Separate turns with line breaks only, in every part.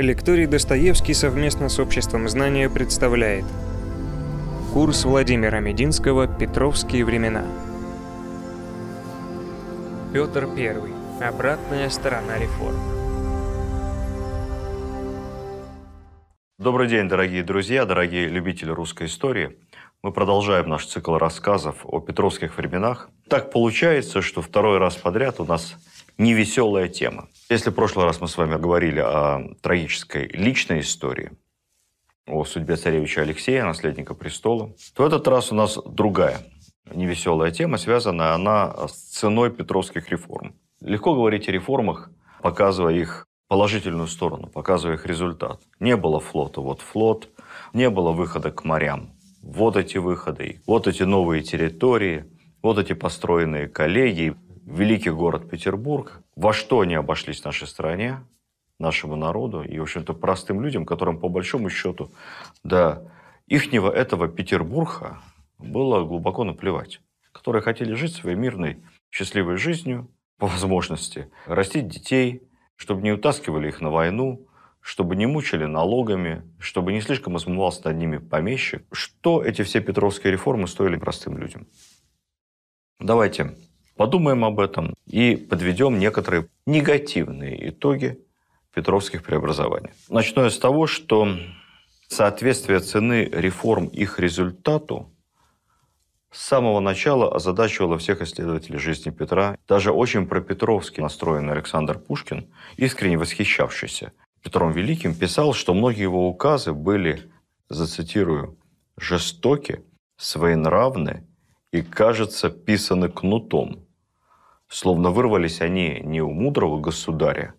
Лекторий Достоевский совместно с Обществом знания представляет Курс Владимира Мединского «Петровские времена». Петр I. Обратная сторона реформ.
Добрый день, дорогие друзья, дорогие любители русской истории. Мы продолжаем наш цикл рассказов о петровских временах. Так получается, что второй раз подряд у нас невеселая тема. Если в прошлый раз мы с вами говорили о трагической личной истории, о судьбе царевича Алексея, наследника престола, то этот раз у нас другая невеселая тема, связанная она с ценой петровских реформ. Легко говорить о реформах, показывая их положительную сторону, показывая их результат. Не было флота, вот флот, не было выхода к морям. Вот эти выходы, вот эти новые территории, вот эти построенные коллегии, великий город Петербург, во что они обошлись нашей стране, нашему народу и, в общем-то, простым людям, которым, по большому счету, до ихнего этого Петербурга было глубоко наплевать, которые хотели жить своей мирной, счастливой жизнью, по возможности, растить детей, чтобы не утаскивали их на войну, чтобы не мучили налогами, чтобы не слишком измывался над ними помещик. Что эти все петровские реформы стоили простым людям? Давайте Подумаем об этом и подведем некоторые негативные итоги петровских преобразований. Начну я с того, что соответствие цены реформ их результату с самого начала озадачивало всех исследователей жизни Петра. Даже очень пропетровски настроенный Александр Пушкин, искренне восхищавшийся Петром Великим, писал, что многие его указы были, зацитирую, «жестоки, своенравны и, кажется, писаны кнутом, Словно вырвались они не у мудрого государя,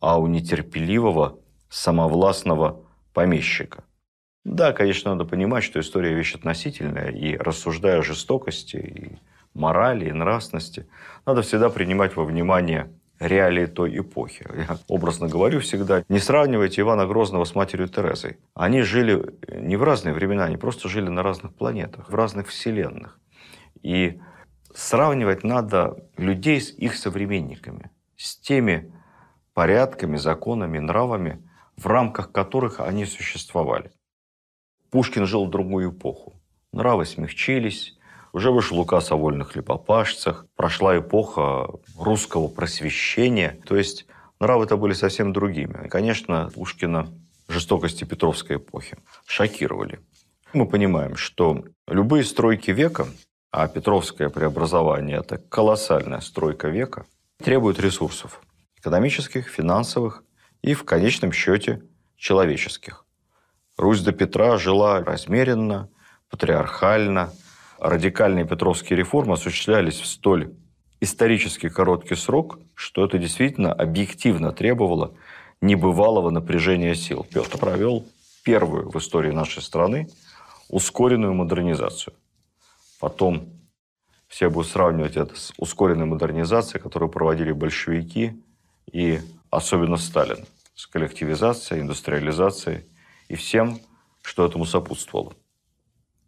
а у нетерпеливого, самовластного помещика. Да, конечно, надо понимать, что история вещь относительная, и рассуждая о жестокости, и морали, и нравственности, надо всегда принимать во внимание реалии той эпохи. Я образно говорю всегда, не сравнивайте Ивана Грозного с матерью Терезой. Они жили не в разные времена, они просто жили на разных планетах, в разных вселенных. И сравнивать надо людей с их современниками, с теми порядками, законами, нравами, в рамках которых они существовали. Пушкин жил в другую эпоху. Нравы смягчились, уже вышел указ о вольных хлебопашцах, прошла эпоха русского просвещения, то есть нравы-то были совсем другими. И, конечно, Пушкина жестокости Петровской эпохи шокировали. Мы понимаем, что любые стройки века а Петровское преобразование – это колоссальная стройка века, требует ресурсов – экономических, финансовых и, в конечном счете, человеческих. Русь до Петра жила размеренно, патриархально. Радикальные петровские реформы осуществлялись в столь исторически короткий срок, что это действительно объективно требовало небывалого напряжения сил. Петр провел первую в истории нашей страны ускоренную модернизацию – Потом все будут сравнивать это с ускоренной модернизацией, которую проводили большевики и особенно Сталин, с коллективизацией, индустриализацией и всем, что этому сопутствовало.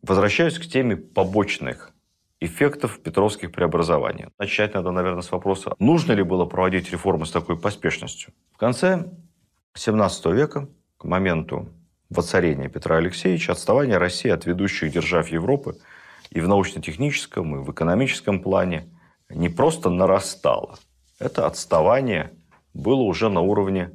Возвращаюсь к теме побочных эффектов петровских преобразований. Начать надо, наверное, с вопроса, нужно ли было проводить реформы с такой поспешностью. В конце XVII века, к моменту воцарения Петра Алексеевича, отставание России от ведущих держав Европы – и в научно-техническом, и в экономическом плане не просто нарастало. Это отставание было уже на уровне,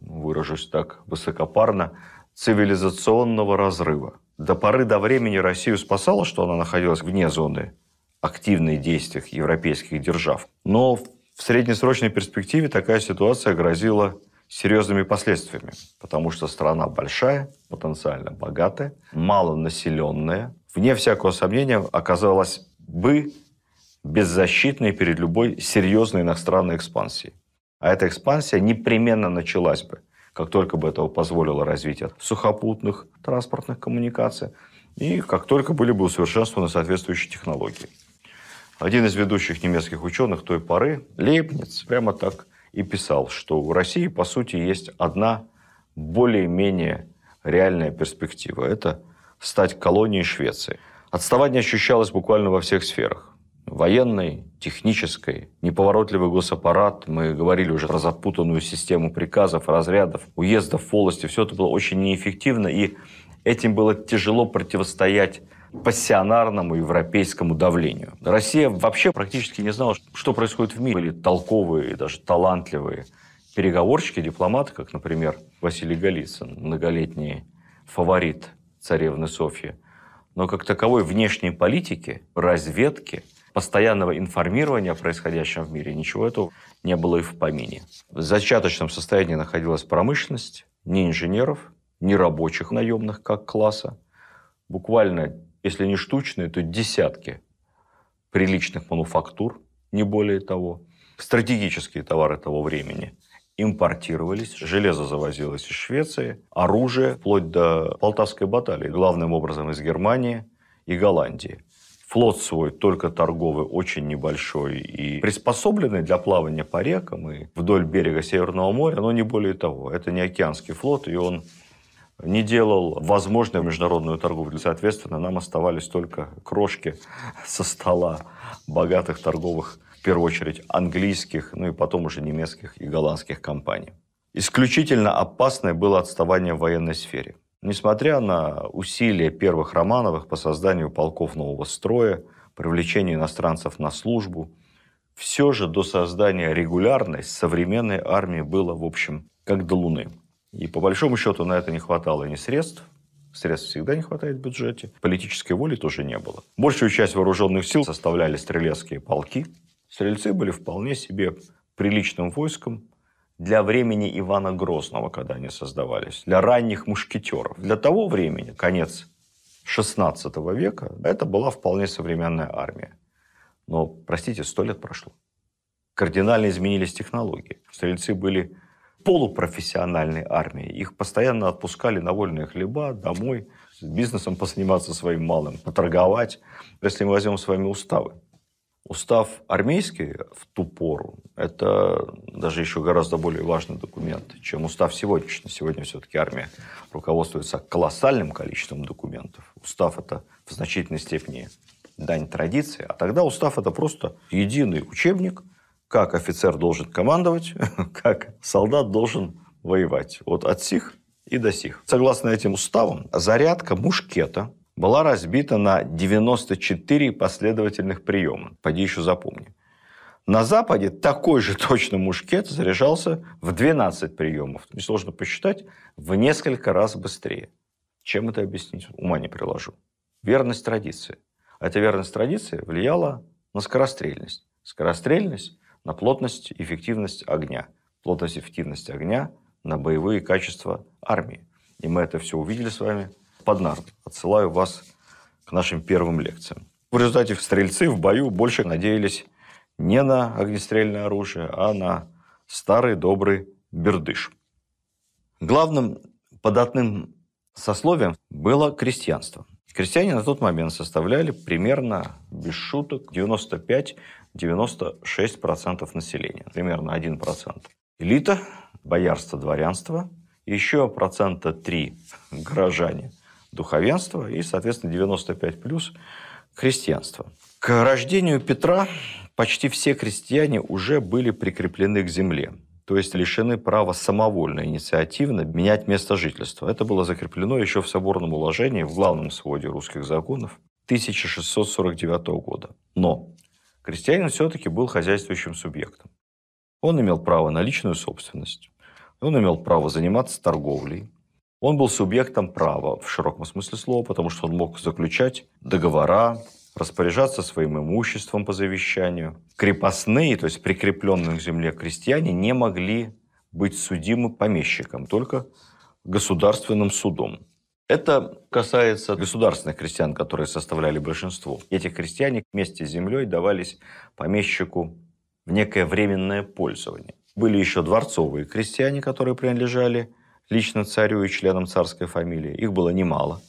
выражусь так высокопарно, цивилизационного разрыва. До поры до времени Россию спасало, что она находилась вне зоны активных действий европейских держав. Но в среднесрочной перспективе такая ситуация грозила серьезными последствиями, потому что страна большая, потенциально богатая, малонаселенная, вне всякого сомнения, оказалась бы беззащитной перед любой серьезной иностранной экспансией. А эта экспансия непременно началась бы, как только бы этого позволило развитие сухопутных транспортных коммуникаций и как только были бы усовершенствованы соответствующие технологии. Один из ведущих немецких ученых той поры, Лейбниц, прямо так и писал, что у России, по сути, есть одна более-менее реальная перспектива. Это стать колонией Швеции. Отставание ощущалось буквально во всех сферах. военной, технической, неповоротливый госаппарат. Мы говорили уже про запутанную систему приказов, разрядов, уездов, волости. Все это было очень неэффективно, и этим было тяжело противостоять пассионарному европейскому давлению. Россия вообще практически не знала, что происходит в мире. Были толковые даже талантливые переговорщики, дипломаты, как, например, Василий Голицын, многолетний фаворит царевны Софьи. Но как таковой внешней политики, разведки, постоянного информирования о происходящем в мире, ничего этого не было и в помине. В зачаточном состоянии находилась промышленность, ни инженеров, ни рабочих наемных как класса. Буквально, если не штучные, то десятки приличных мануфактур, не более того. Стратегические товары того времени импортировались, железо завозилось из Швеции, оружие, вплоть до Полтавской баталии, главным образом из Германии и Голландии. Флот свой только торговый, очень небольшой и приспособленный для плавания по рекам и вдоль берега Северного моря, но не более того. Это не океанский флот, и он не делал возможной международную торговлю. Соответственно, нам оставались только крошки со стола богатых торговых, в первую очередь, английских, ну и потом уже немецких и голландских компаний. Исключительно опасное было отставание в военной сфере. Несмотря на усилия первых Романовых по созданию полков нового строя, привлечению иностранцев на службу, все же до создания регулярной современной армии было, в общем, как до Луны. И по большому счету на это не хватало ни средств, средств всегда не хватает в бюджете, политической воли тоже не было. Большую часть вооруженных сил составляли стрелецкие полки. Стрельцы были вполне себе приличным войском для времени Ивана Грозного, когда они создавались, для ранних мушкетеров. Для того времени, конец XVI века, это была вполне современная армия. Но, простите, сто лет прошло. Кардинально изменились технологии. Стрельцы были полупрофессиональной армии. Их постоянно отпускали на вольные хлеба, домой, бизнесом позаниматься своим малым, поторговать. Если мы возьмем с вами уставы. Устав армейский в ту пору – это даже еще гораздо более важный документ, чем устав сегодняшний. Сегодня все-таки армия руководствуется колоссальным количеством документов. Устав – это в значительной степени дань традиции, а тогда устав – это просто единый учебник – как офицер должен командовать, как солдат должен воевать. Вот от сих и до сих. Согласно этим уставам, зарядка мушкета была разбита на 94 последовательных приема. Пойди еще запомни. На Западе такой же точно мушкет заряжался в 12 приемов. Несложно посчитать, в несколько раз быстрее. Чем это объяснить? Ума не приложу. Верность традиции. А эта верность традиции влияла на скорострельность. Скорострельность на плотность и эффективность огня. Плотность и эффективность огня на боевые качества армии. И мы это все увидели с вами под нарт. Отсылаю вас к нашим первым лекциям. В результате стрельцы в бою больше надеялись не на огнестрельное оружие, а на старый добрый бердыш. Главным податным сословием было крестьянство. Крестьяне на тот момент составляли примерно, без шуток, 95 96% населения, примерно 1%. Элита, боярство, дворянство, еще процента 3 горожане, духовенство и, соответственно, 95 плюс христианство. К рождению Петра почти все крестьяне уже были прикреплены к земле, то есть лишены права самовольно, инициативно менять место жительства. Это было закреплено еще в соборном уложении в главном своде русских законов 1649 года. Но крестьянин все-таки был хозяйствующим субъектом. Он имел право на личную собственность, он имел право заниматься торговлей, он был субъектом права в широком смысле слова, потому что он мог заключать договора, распоряжаться своим имуществом по завещанию. Крепостные, то есть прикрепленные к земле крестьяне, не могли быть судимы помещиком, только государственным судом. Это касается государственных крестьян, которые составляли большинство. Эти крестьяне вместе с землей давались помещику в некое временное пользование. Были еще дворцовые крестьяне, которые принадлежали лично царю и членам царской фамилии. Их было немало.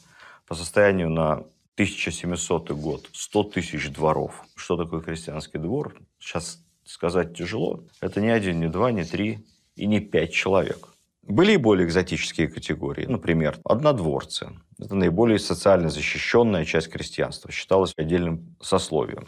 По состоянию на 1700 год 100 тысяч дворов. Что такое крестьянский двор? Сейчас сказать тяжело. Это не один, не два, не три и не пять человек. Были и более экзотические категории. Например, однодворцы. Это наиболее социально защищенная часть крестьянства. Считалось отдельным сословием.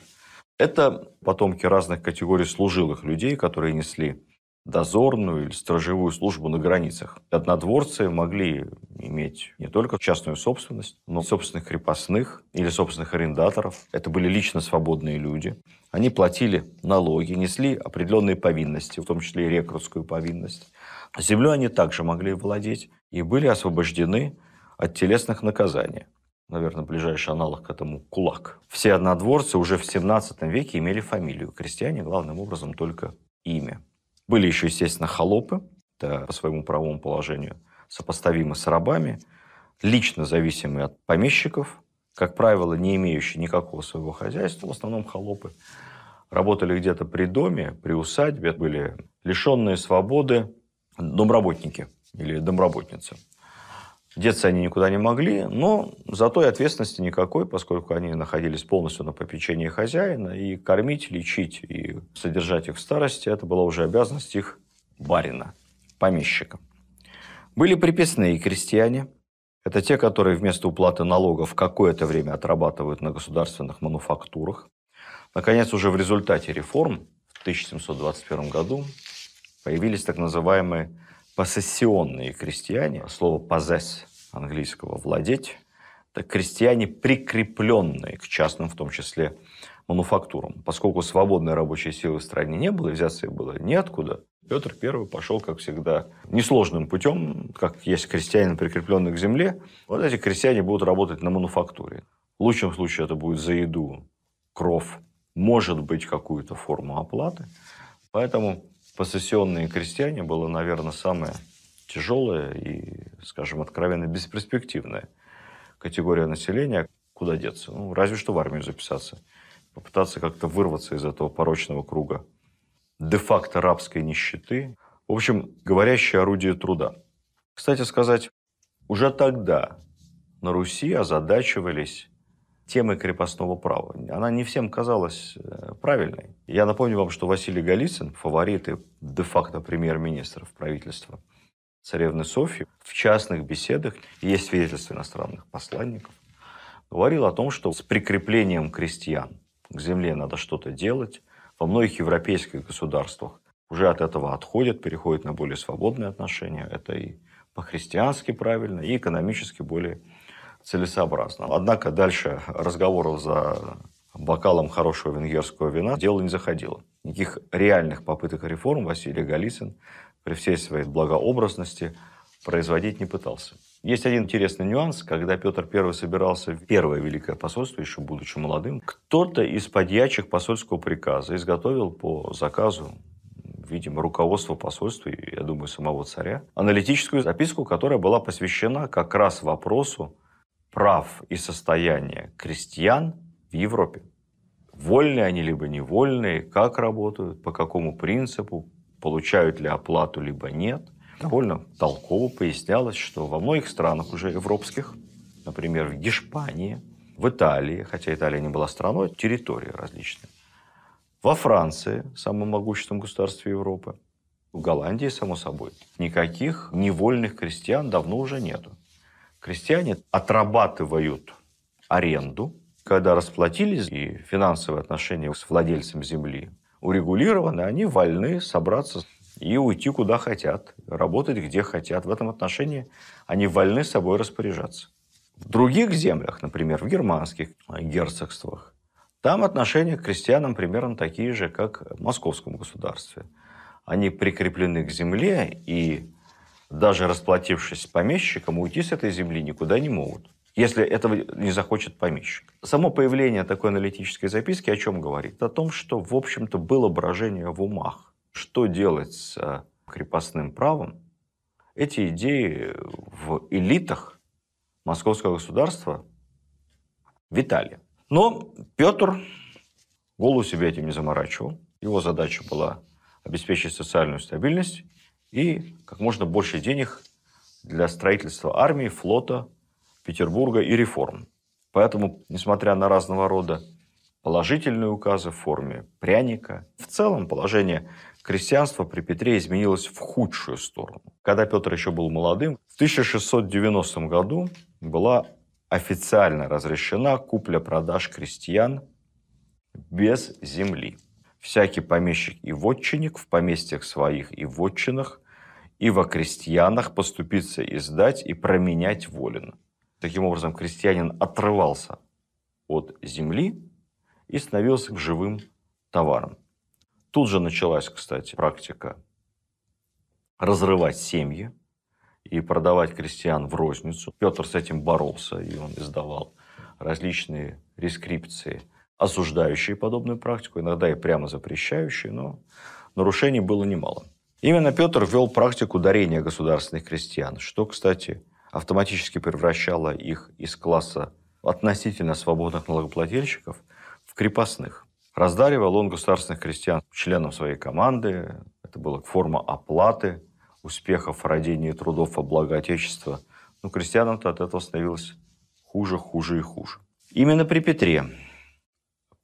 Это потомки разных категорий служилых людей, которые несли дозорную или сторожевую службу на границах. Однодворцы могли иметь не только частную собственность, но и собственных крепостных или собственных арендаторов. Это были лично свободные люди. Они платили налоги, несли определенные повинности, в том числе и рекрутскую повинность. Землю они также могли владеть и были освобождены от телесных наказаний. Наверное, ближайший аналог к этому – кулак. Все однодворцы уже в 17 веке имели фамилию. Крестьяне, главным образом, только имя. Были еще, естественно, холопы, это по своему правовому положению сопоставимы с рабами, лично зависимые от помещиков, как правило, не имеющие никакого своего хозяйства, в основном холопы, работали где-то при доме, при усадьбе, были лишенные свободы домработники или домработницы. Деться они никуда не могли, но зато и ответственности никакой, поскольку они находились полностью на попечении хозяина, и кормить, лечить и содержать их в старости – это была уже обязанность их барина, помещика. Были приписные крестьяне. Это те, которые вместо уплаты налогов какое-то время отрабатывают на государственных мануфактурах. Наконец, уже в результате реформ в 1721 году появились так называемые посессионные крестьяне, слово «possess» английского «владеть», это крестьяне, прикрепленные к частным, в том числе, мануфактурам. Поскольку свободной рабочей силы в стране не было, и взяться было неоткуда, Петр I пошел, как всегда, несложным путем, как есть крестьянин, прикрепленный к земле. Вот эти крестьяне будут работать на мануфактуре. В лучшем случае это будет за еду, кров, может быть, какую-то форму оплаты. Поэтому посессионные крестьяне было, наверное, самое тяжелая и, скажем, откровенно бесперспективная категория населения. Куда деться? Ну, разве что в армию записаться. Попытаться как-то вырваться из этого порочного круга де-факто рабской нищеты. В общем, говорящее орудие труда. Кстати сказать, уже тогда на Руси озадачивались темой крепостного права. Она не всем казалась э, правильной. Я напомню вам, что Василий Голицын, фаворит и де-факто премьер-министр правительства царевны Софьи, в частных беседах, есть свидетельства иностранных посланников, говорил о том, что с прикреплением крестьян к земле надо что-то делать. Во многих европейских государствах уже от этого отходят, переходят на более свободные отношения. Это и по-христиански правильно, и экономически более целесообразно. Однако дальше разговоров за бокалом хорошего венгерского вина дело не заходило. Никаких реальных попыток реформ Василий Голицын при всей своей благообразности производить не пытался. Есть один интересный нюанс, когда Петр I собирался в первое Великое посольство, еще будучи молодым, кто-то из подьячих посольского приказа изготовил по заказу видимо, руководство посольства, я думаю, самого царя, аналитическую записку, которая была посвящена как раз вопросу прав и состояния крестьян в Европе. Вольные они либо невольные, как работают, по какому принципу, получают ли оплату, либо нет. Довольно толково пояснялось, что во многих странах уже европских, например, в Гешпании, в Италии, хотя Италия не была страной, территории различные, во Франции, самом могущественном государстве Европы, в Голландии, само собой, никаких невольных крестьян давно уже нету. Крестьяне отрабатывают аренду, когда расплатились, и финансовые отношения с владельцем земли урегулированы, они вольны собраться и уйти куда хотят, работать где хотят. В этом отношении они вольны собой распоряжаться. В других землях, например, в германских герцогствах, там отношения к крестьянам примерно такие же, как в московском государстве. Они прикреплены к земле и даже расплатившись с помещиком, уйти с этой земли никуда не могут если этого не захочет помещик. Само появление такой аналитической записки о чем говорит? О том, что, в общем-то, было брожение в умах. Что делать с э, крепостным правом? Эти идеи в элитах московского государства витали. Но Петр голову себе этим не заморачивал. Его задача была обеспечить социальную стабильность и как можно больше денег для строительства армии, флота, Петербурга и реформ. Поэтому, несмотря на разного рода положительные указы в форме пряника, в целом положение крестьянства при Петре изменилось в худшую сторону. Когда Петр еще был молодым, в 1690 году была официально разрешена купля-продаж крестьян без земли. Всякий помещик и вотчинник в поместьях своих и вотчинах и во крестьянах поступиться и сдать и променять волен. Таким образом, крестьянин отрывался от земли и становился живым товаром. Тут же началась, кстати, практика разрывать семьи и продавать крестьян в розницу. Петр с этим боролся, и он издавал различные рескрипции, осуждающие подобную практику, иногда и прямо запрещающие, но нарушений было немало. Именно Петр ввел практику дарения государственных крестьян, что, кстати, автоматически превращало их из класса относительно свободных налогоплательщиков в крепостных. Раздаривал он государственных крестьян членам своей команды. Это была форма оплаты успехов в родении трудов во благо Отечества. Но крестьянам-то от этого становилось хуже, хуже и хуже. Именно при Петре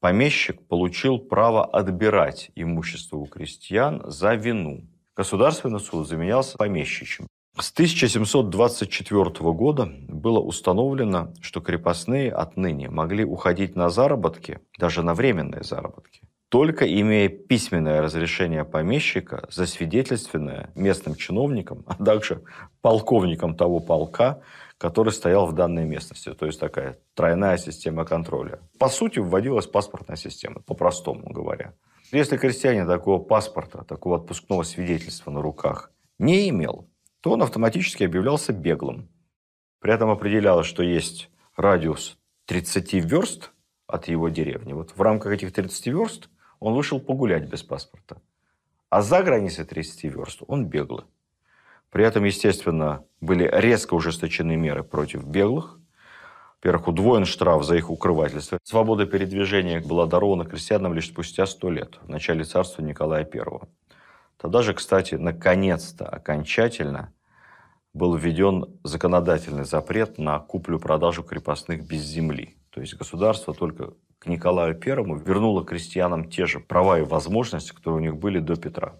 помещик получил право отбирать имущество у крестьян за вину. Государственный суд заменялся помещичьим. С 1724 года было установлено, что крепостные отныне могли уходить на заработки, даже на временные заработки, только имея письменное разрешение помещика, засвидетельственное местным чиновникам, а также полковником того полка, который стоял в данной местности. То есть такая тройная система контроля. По сути, вводилась паспортная система, по-простому говоря. Если крестьянин такого паспорта, такого отпускного свидетельства на руках не имел, то он автоматически объявлялся беглым. При этом определялось, что есть радиус 30 верст от его деревни. Вот в рамках этих 30 верст он вышел погулять без паспорта. А за границей 30 верст он беглый. При этом, естественно, были резко ужесточены меры против беглых. Во-первых, удвоен штраф за их укрывательство. Свобода передвижения была дарована крестьянам лишь спустя сто лет, в начале царства Николая I. Тогда же, кстати, наконец-то, окончательно был введен законодательный запрет на куплю-продажу крепостных без земли. То есть государство только к Николаю I вернуло крестьянам те же права и возможности, которые у них были до Петра.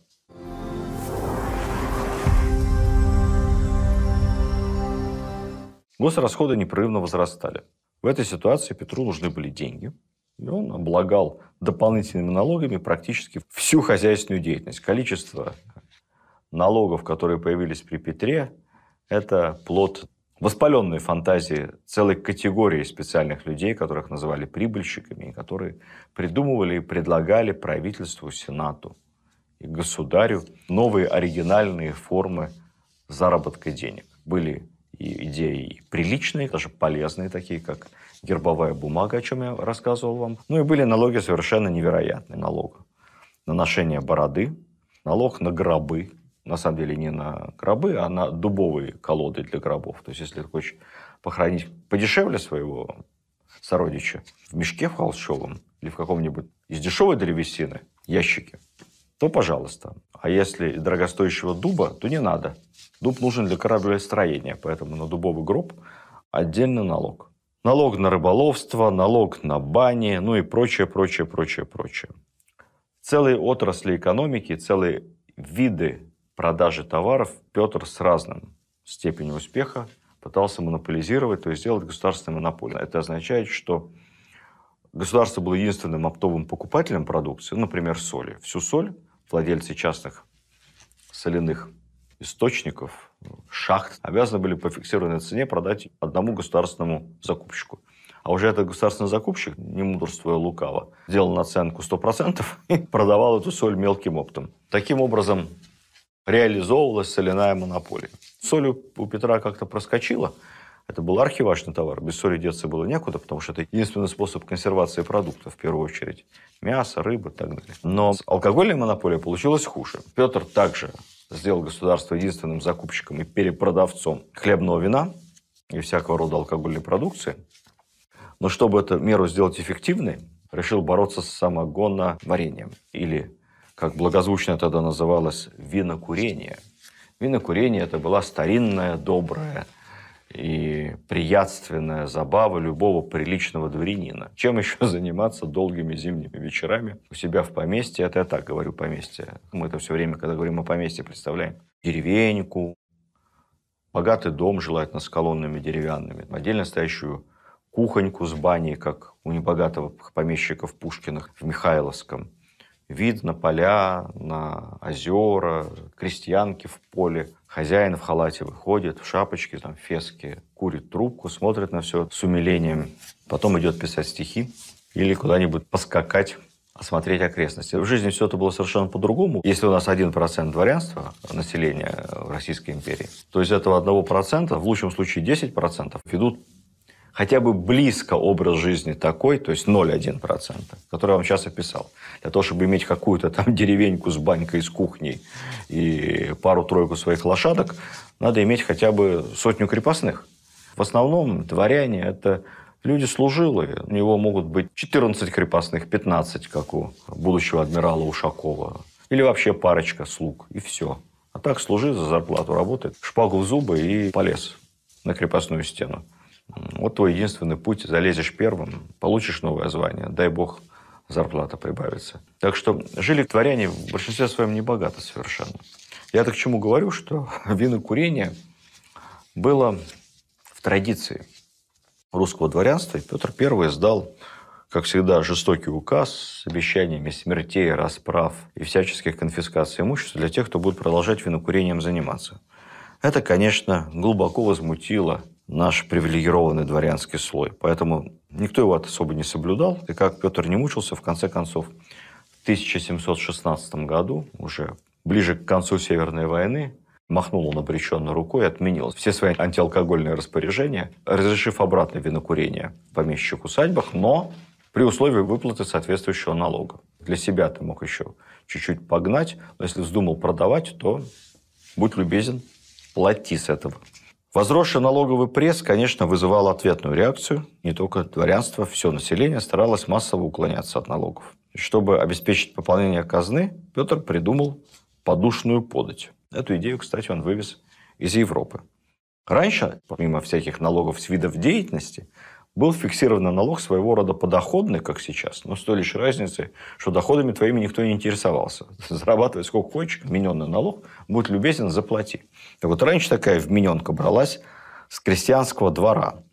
Госрасходы непрерывно возрастали. В этой ситуации Петру нужны были деньги – и он облагал дополнительными налогами практически всю хозяйственную деятельность. Количество налогов, которые появились при Петре, это плод воспаленной фантазии целой категории специальных людей, которых называли прибыльщиками, которые придумывали и предлагали правительству, Сенату и государю новые оригинальные формы заработка денег. Были и идеи приличные, даже полезные, такие как гербовая бумага, о чем я рассказывал вам. Ну и были налоги совершенно невероятные. Налог на ношение бороды, налог на гробы. На самом деле не на гробы, а на дубовые колоды для гробов. То есть, если ты хочешь похоронить подешевле своего сородича в мешке в холщовом или в каком-нибудь из дешевой древесины ящике, то пожалуйста. А если дорогостоящего дуба, то не надо. Дуб нужен для кораблестроения, поэтому на дубовый гроб отдельный налог налог на рыболовство, налог на бани, ну и прочее, прочее, прочее, прочее. Целые отрасли экономики, целые виды продажи товаров Петр с разным степенью успеха пытался монополизировать, то есть сделать государственной монополией. Это означает, что государство было единственным оптовым покупателем продукции, ну, например, соли. Всю соль владельцы частных соляных источников, шахт обязаны были по фиксированной цене продать одному государственному закупщику. А уже этот государственный закупщик, не мудрствуя лукаво, делал наценку 100% и продавал эту соль мелким оптом. Таким образом, реализовывалась соляная монополия. Соль у Петра как-то проскочила. Это был архиважный товар. Без соли деться было некуда, потому что это единственный способ консервации продуктов, в первую очередь. Мясо, рыба и так далее. Но алкогольная монополия получилась хуже. Петр также сделал государство единственным закупщиком и перепродавцом хлебного вина и всякого рода алкогольной продукции. Но чтобы эту меру сделать эффективной, решил бороться с самогоноварением. Или, как благозвучно тогда называлось, винокурение. Винокурение – это была старинная, добрая и приятственная забава любого приличного дворянина. Чем еще заниматься долгими зимними вечерами у себя в поместье? Это я так говорю поместье. Мы это все время, когда говорим о поместье, представляем деревеньку, богатый дом, желательно с колоннами деревянными, отдельно стоящую кухоньку с баней, как у небогатого помещика в Пушкиных в Михайловском. Вид на поля, на озера, крестьянки в поле. Хозяин в халате выходит, в шапочке, там, феске, курит трубку, смотрит на все с умилением. Потом идет писать стихи или куда-нибудь поскакать осмотреть окрестности. В жизни все это было совершенно по-другому. Если у нас 1% дворянства населения в Российской империи, то из этого 1%, в лучшем случае 10%, ведут хотя бы близко образ жизни такой, то есть 0,1%, который я вам сейчас описал. Для того, чтобы иметь какую-то там деревеньку с банькой, с кухней и пару-тройку своих лошадок, надо иметь хотя бы сотню крепостных. В основном дворяне – это люди служилые. У него могут быть 14 крепостных, 15, как у будущего адмирала Ушакова. Или вообще парочка слуг, и все. А так служи за зарплату, работает, шпагу в зубы и полез на крепостную стену. Вот твой единственный путь. Залезешь первым, получишь новое звание. Дай бог, зарплата прибавится. Так что жили дворяне в большинстве своем не богато совершенно. Я так к чему говорю, что винокурение было в традиции русского дворянства. И Петр I сдал, как всегда, жестокий указ с обещаниями смертей, расправ и всяческих конфискаций имущества для тех, кто будет продолжать винокурением заниматься. Это, конечно, глубоко возмутило наш привилегированный дворянский слой. Поэтому никто его особо не соблюдал. И как Петр не мучился, в конце концов, в 1716 году, уже ближе к концу Северной войны, махнул он обреченно рукой и отменил все свои антиалкогольные распоряжения, разрешив обратно винокурение в помещичьих усадьбах, но при условии выплаты соответствующего налога. Для себя ты мог еще чуть-чуть погнать, но если вздумал продавать, то будь любезен, плати с этого. Возросший налоговый пресс, конечно, вызывал ответную реакцию. Не только дворянство, все население старалось массово уклоняться от налогов. Чтобы обеспечить пополнение казны, Петр придумал подушную подать. Эту идею, кстати, он вывез из Европы. Раньше, помимо всяких налогов с видов деятельности, был фиксированный налог своего рода подоходный, как сейчас, но с той лишь разницей, что доходами твоими никто не интересовался. Зарабатывай сколько хочешь, вмененный налог, будь любезен, заплати. Так вот, раньше такая вмененка бралась с крестьянского двора.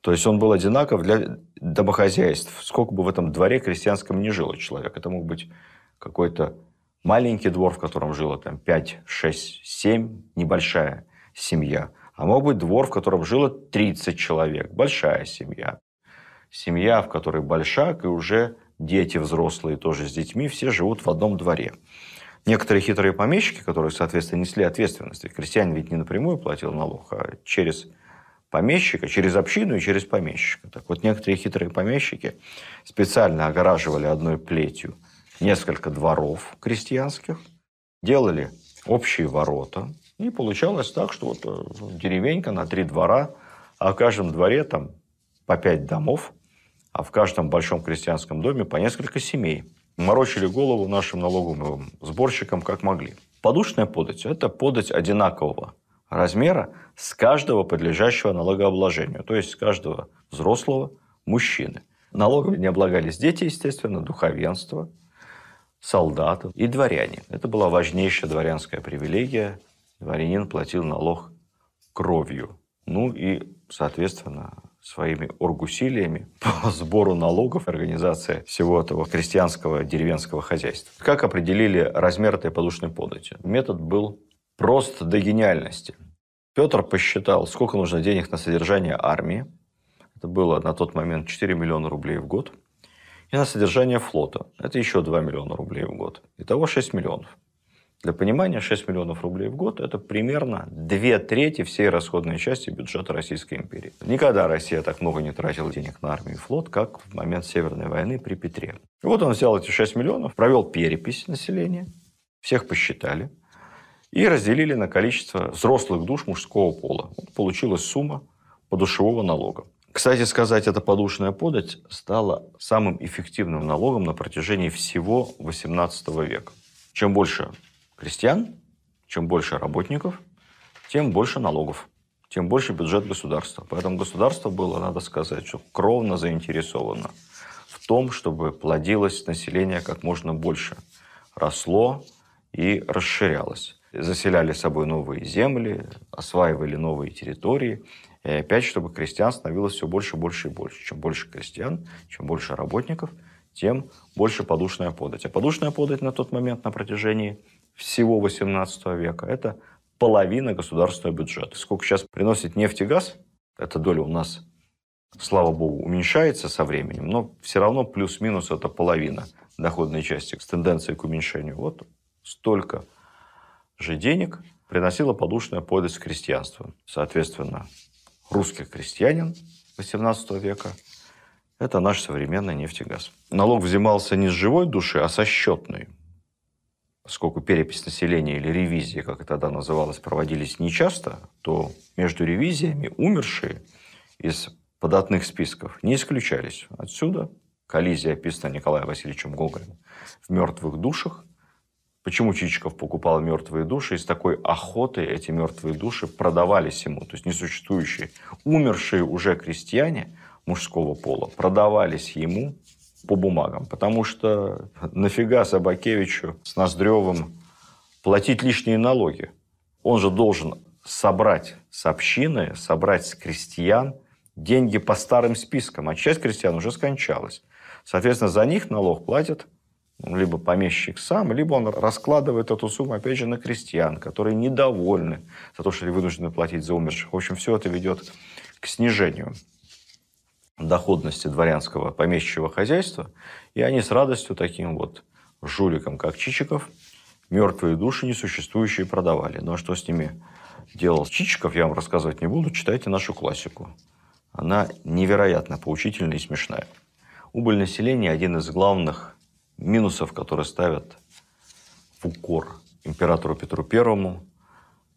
То есть он был одинаков для домохозяйств. Сколько бы в этом дворе крестьянском не жило человек. Это мог быть какой-то маленький двор, в котором жило там 5, 6, 7, небольшая семья – а мог быть двор, в котором жило 30 человек, большая семья. Семья, в которой большак, и уже дети взрослые тоже с детьми, все живут в одном дворе. Некоторые хитрые помещики, которые, соответственно, несли ответственность, ведь крестьянин ведь не напрямую платил налог, а через помещика, через общину и через помещика. Так вот, некоторые хитрые помещики специально огораживали одной плетью несколько дворов крестьянских, делали общие ворота, и получалось так, что вот э, деревенька на три двора, а в каждом дворе там по пять домов, а в каждом большом крестьянском доме по несколько семей. Морочили голову нашим налоговым сборщикам как могли. Подушная подать – это подать одинакового размера с каждого подлежащего налогообложению, то есть с каждого взрослого мужчины. Налогами не облагались дети, естественно, духовенство, солдаты и дворяне. Это была важнейшая дворянская привилегия дворянин платил налог кровью. Ну и, соответственно, своими оргусилиями по сбору налогов организация всего этого крестьянского деревенского хозяйства. Как определили размер этой подушной подати? Метод был прост до гениальности. Петр посчитал, сколько нужно денег на содержание армии. Это было на тот момент 4 миллиона рублей в год. И на содержание флота. Это еще 2 миллиона рублей в год. Итого 6 миллионов. Для понимания, 6 миллионов рублей в год – это примерно две трети всей расходной части бюджета Российской империи. Никогда Россия так много не тратила денег на армию и флот, как в момент Северной войны при Петре. И вот он взял эти 6 миллионов, провел перепись населения, всех посчитали, и разделили на количество взрослых душ мужского пола. Вот получилась сумма подушевого налога. Кстати сказать, эта подушная подать стала самым эффективным налогом на протяжении всего XVIII века. Чем больше крестьян, чем больше работников, тем больше налогов, тем больше бюджет государства. Поэтому государство было, надо сказать, что кровно заинтересовано в том, чтобы плодилось население как можно больше, росло и расширялось. заселяли собой новые земли, осваивали новые территории. И опять, чтобы крестьян становилось все больше, больше и больше. Чем больше крестьян, чем больше работников, тем больше подушная подать. А подушная подать на тот момент на протяжении всего 18 века – это половина государственного бюджета. Сколько сейчас приносит нефть и газ, эта доля у нас, слава богу, уменьшается со временем, но все равно плюс-минус это половина доходной части с тенденцией к уменьшению. Вот столько же денег приносила подушная подать крестьянства. Соответственно, русский крестьянин 18 века – это наш современный нефть и газ. Налог взимался не с живой души, а со счетной. Поскольку перепись населения или ревизия, как это тогда называлось, проводились нечасто, то между ревизиями умершие из податных списков не исключались. Отсюда коллизия, описана Николаем Васильевичем Гоголем в «Мертвых душах», Почему Чичиков покупал мертвые души? Из такой охоты эти мертвые души продавались ему. То есть несуществующие, умершие уже крестьяне мужского пола продавались ему по бумагам. Потому что нафига Собакевичу с Ноздревым платить лишние налоги? Он же должен собрать с общины, собрать с крестьян деньги по старым спискам. А часть крестьян уже скончалась. Соответственно, за них налог платят либо помещик сам, либо он раскладывает эту сумму, опять же, на крестьян, которые недовольны за то, что они вынуждены платить за умерших. В общем, все это ведет к снижению доходности дворянского помещичьего хозяйства, и они с радостью таким вот жуликам, как Чичиков, мертвые души несуществующие продавали. Ну а что с ними делал Чичиков, я вам рассказывать не буду, читайте нашу классику. Она невероятно поучительная и смешная. Убыль населения – один из главных минусов, которые ставят в укор императору Петру Первому.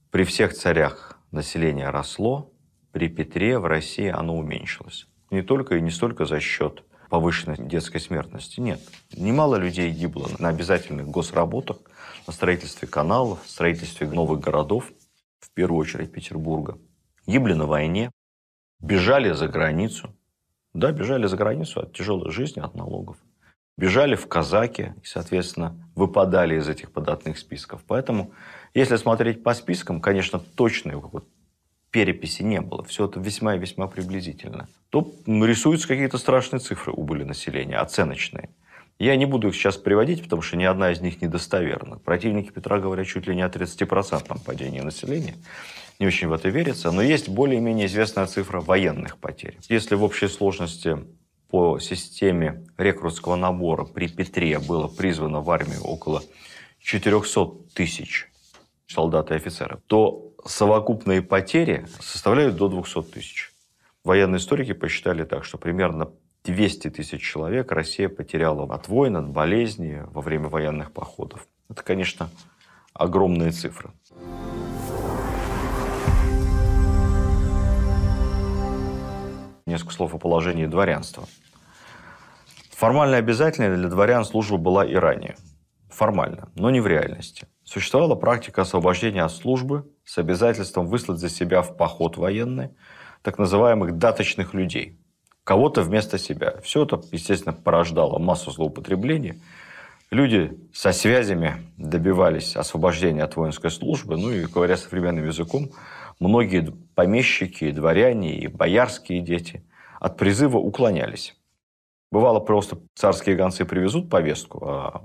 При всех царях население росло, при Петре в России оно уменьшилось. Не только и не столько за счет повышенной детской смертности. Нет. Немало людей гибло на обязательных госработах, на строительстве каналов, строительстве новых городов, в первую очередь Петербурга. Гибли на войне, бежали за границу. Да, бежали за границу от тяжелой жизни, от налогов бежали в казаки и, соответственно, выпадали из этих податных списков. Поэтому, если смотреть по спискам, конечно, точной переписи не было. Все это весьма и весьма приблизительно. То рисуются какие-то страшные цифры убыли населения, оценочные. Я не буду их сейчас приводить, потому что ни одна из них недостоверна. Противники Петра говорят чуть ли не о 30% падении населения. Не очень в это верится. Но есть более-менее известная цифра военных потерь. Если в общей сложности по системе рекрутского набора при Петре было призвано в армию около 400 тысяч солдат и офицеров, то совокупные потери составляют до 200 тысяч. Военные историки посчитали так, что примерно 200 тысяч человек Россия потеряла от войн, от болезней во время военных походов. Это, конечно, огромные цифры. Несколько слов о положении дворянства. Формально обязательной для дворян служба была и ранее. Формально, но не в реальности. Существовала практика освобождения от службы с обязательством выслать за себя в поход военный так называемых даточных людей. Кого-то вместо себя. Все это, естественно, порождало массу злоупотреблений. Люди со связями добивались освобождения от воинской службы. Ну и, говоря современным языком, многие помещики, и дворяне и боярские дети от призыва уклонялись. Бывало просто царские гонцы привезут повестку, а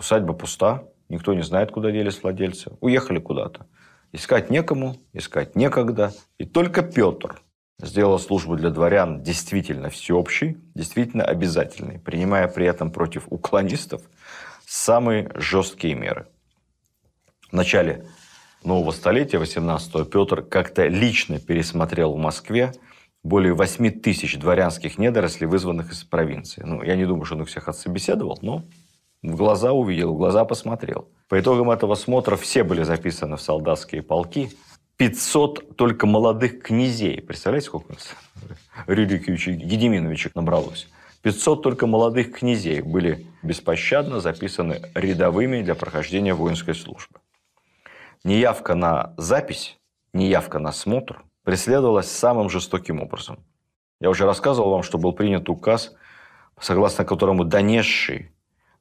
усадьба пуста, никто не знает, куда делись владельцы. Уехали куда-то. Искать некому, искать некогда. И только Петр сделал службу для дворян действительно всеобщей, действительно обязательной, принимая при этом против уклонистов самые жесткие меры. В начале нового столетия, 18-го, Петр как-то лично пересмотрел в Москве более 8 тысяч дворянских недорослей, вызванных из провинции. Ну, я не думаю, что он их всех отсобеседовал, но в глаза увидел, в глаза посмотрел. По итогам этого смотра все были записаны в солдатские полки. 500 только молодых князей. Представляете, сколько у нас Рюриковича Гедеминовича набралось? 500 только молодых князей были беспощадно записаны рядовыми для прохождения воинской службы. Неявка на запись, неявка на смотр преследовалась самым жестоким образом. Я уже рассказывал вам, что был принят указ, согласно которому донесший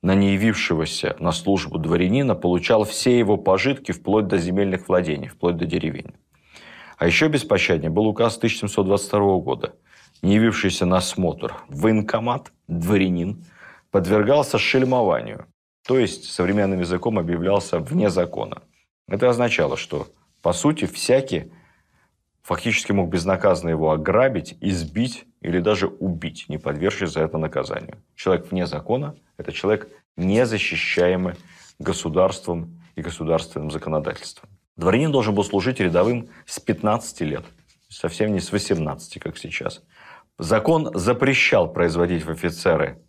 на неявившегося на службу дворянина получал все его пожитки вплоть до земельных владений, вплоть до деревень. А еще беспощаднее был указ 1722 года. Не явившийся на осмотр военкомат, дворянин, подвергался шельмованию, то есть современным языком объявлялся вне закона. Это означало, что, по сути, всякий фактически мог безнаказанно его ограбить, избить или даже убить, не подвергшись за это наказанию. Человек вне закона – это человек, не защищаемый государством и государственным законодательством. Дворянин должен был служить рядовым с 15 лет, совсем не с 18, как сейчас. Закон запрещал производить в офицеры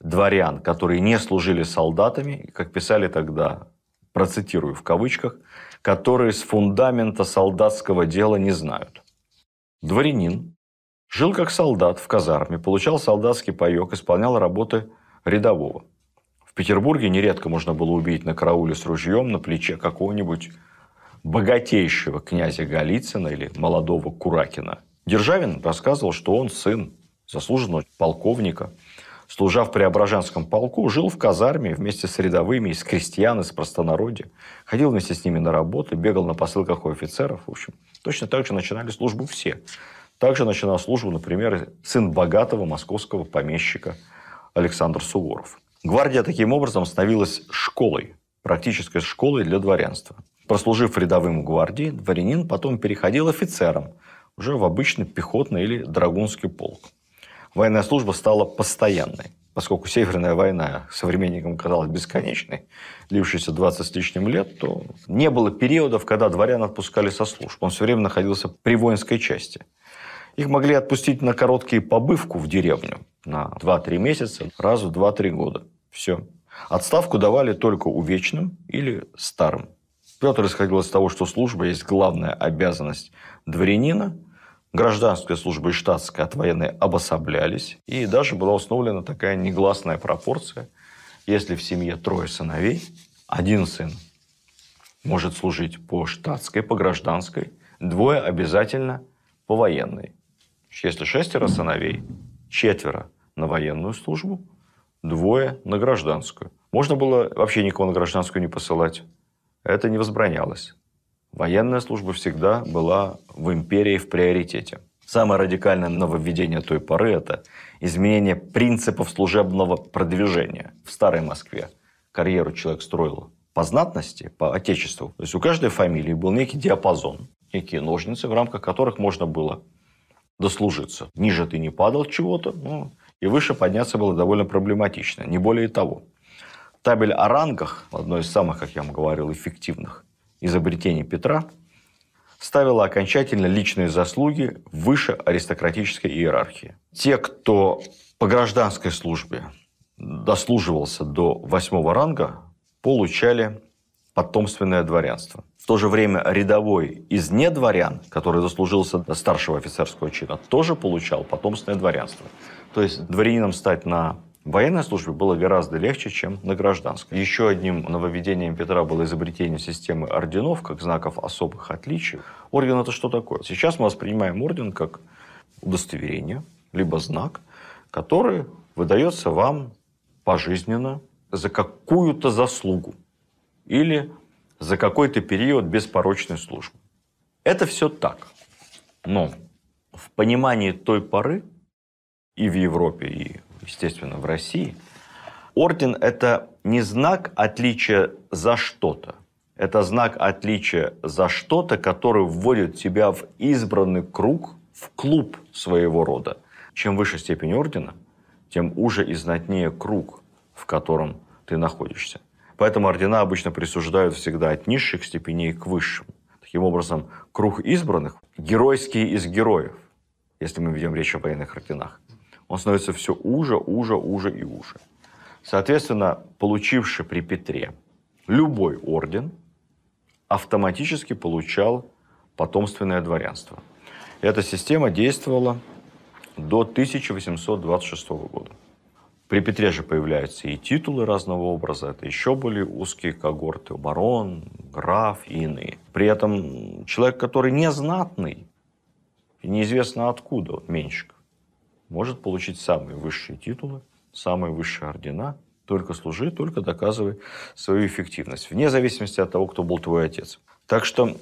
дворян, которые не служили солдатами, как писали тогда, процитирую в кавычках, которые с фундамента солдатского дела не знают. Дворянин жил как солдат в казарме, получал солдатский паек, исполнял работы рядового. В Петербурге нередко можно было убить на карауле с ружьем на плече какого-нибудь богатейшего князя Голицына или молодого Куракина. Державин рассказывал, что он сын заслуженного полковника – служа в Преображенском полку, жил в казарме вместе с рядовыми, из крестьян, из простонародья. Ходил вместе с ними на работу, бегал на посылках у офицеров. В общем, точно так же начинали службу все. Также начинал службу, например, сын богатого московского помещика Александр Суворов. Гвардия таким образом становилась школой, практической школой для дворянства. Прослужив рядовым в гвардии, дворянин потом переходил офицером, уже в обычный пехотный или драгунский полк военная служба стала постоянной. Поскольку Северная война современникам казалась бесконечной, длившейся 20 с лишним лет, то не было периодов, когда дворян отпускали со служб. Он все время находился при воинской части. Их могли отпустить на короткие побывку в деревню на 2-3 месяца, раз в 2-3 года. Все. Отставку давали только увечным или старым. Петр исходил из того, что служба есть главная обязанность дворянина, гражданская служба и штатская от военной обособлялись, и даже была установлена такая негласная пропорция. Если в семье трое сыновей, один сын может служить по штатской, по гражданской, двое обязательно по военной. Если шестеро сыновей, четверо на военную службу, двое на гражданскую. Можно было вообще никого на гражданскую не посылать. Это не возбранялось. Военная служба всегда была в империи в приоритете. Самое радикальное нововведение той поры – это изменение принципов служебного продвижения. В Старой Москве карьеру человек строил по знатности, по отечеству. То есть у каждой фамилии был некий диапазон, некие ножницы, в рамках которых можно было дослужиться. Ниже ты не падал чего-то, ну, и выше подняться было довольно проблематично, не более того. Табель о рангах, одно из самых, как я вам говорил, эффективных изобретений Петра ставила окончательно личные заслуги выше аристократической иерархии. Те, кто по гражданской службе дослуживался до восьмого ранга, получали потомственное дворянство. В то же время рядовой из недворян, который заслужился старшего офицерского чина, тоже получал потомственное дворянство. То есть дворянином стать на военной службе было гораздо легче, чем на гражданской. Еще одним нововведением Петра было изобретение системы орденов, как знаков особых отличий. Орден – это что такое? Сейчас мы воспринимаем орден как удостоверение, либо знак, который выдается вам пожизненно за какую-то заслугу или за какой-то период беспорочной службы. Это все так. Но в понимании той поры и в Европе, и естественно, в России, орден – это не знак отличия за что-то. Это знак отличия за что-то, который вводит тебя в избранный круг, в клуб своего рода. Чем выше степень ордена, тем уже и знатнее круг, в котором ты находишься. Поэтому ордена обычно присуждают всегда от низших степеней к высшим. Таким образом, круг избранных – геройский из героев, если мы ведем речь о военных орденах он становится все уже, уже, уже и уже. Соответственно, получивший при Петре любой орден, автоматически получал потомственное дворянство. Эта система действовала до 1826 года. При Петре же появляются и титулы разного образа, это еще более узкие когорты, барон, граф и иные. При этом человек, который не знатный, и неизвестно откуда, вот Меньшиков, может получить самые высшие титулы, самые высшие ордена Только служи, только доказывай свою эффективность. Вне зависимости от того, кто был твой отец. Так что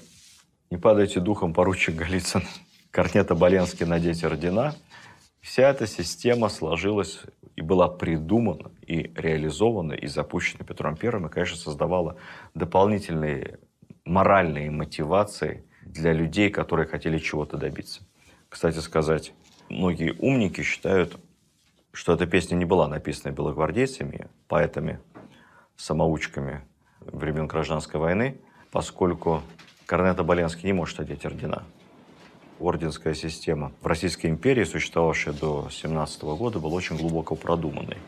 не падайте духом, поручик Голицын. Корнета Боленский надеть ордена. Вся эта система сложилась и была придумана, и реализована, и запущена Петром Первым, и, конечно, создавала дополнительные моральные мотивации для людей, которые хотели чего-то добиться. Кстати сказать, многие умники считают, что эта песня не была написана белогвардейцами, поэтами, самоучками времен Гражданской войны, поскольку Корнета Боленский не может одеть ордена. Орденская система в Российской империи, существовавшая до 17 года, была очень глубоко продуманной.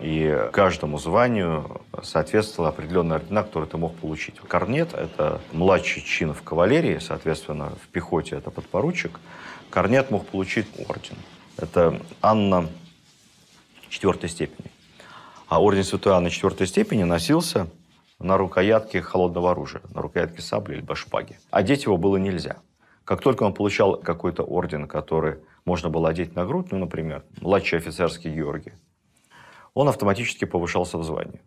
И каждому званию соответствовала определенная ордена, которую ты мог получить. Корнет – это младший чин в кавалерии, соответственно, в пехоте это подпоручик. Корнет мог получить орден. Это Анна четвертой степени. А орден Святой Анны четвертой степени носился на рукоятке холодного оружия, на рукоятке сабли или шпаги. Одеть его было нельзя. Как только он получал какой-то орден, который можно было одеть на грудь, ну, например, младший офицерский Георгий, он автоматически повышался в звании.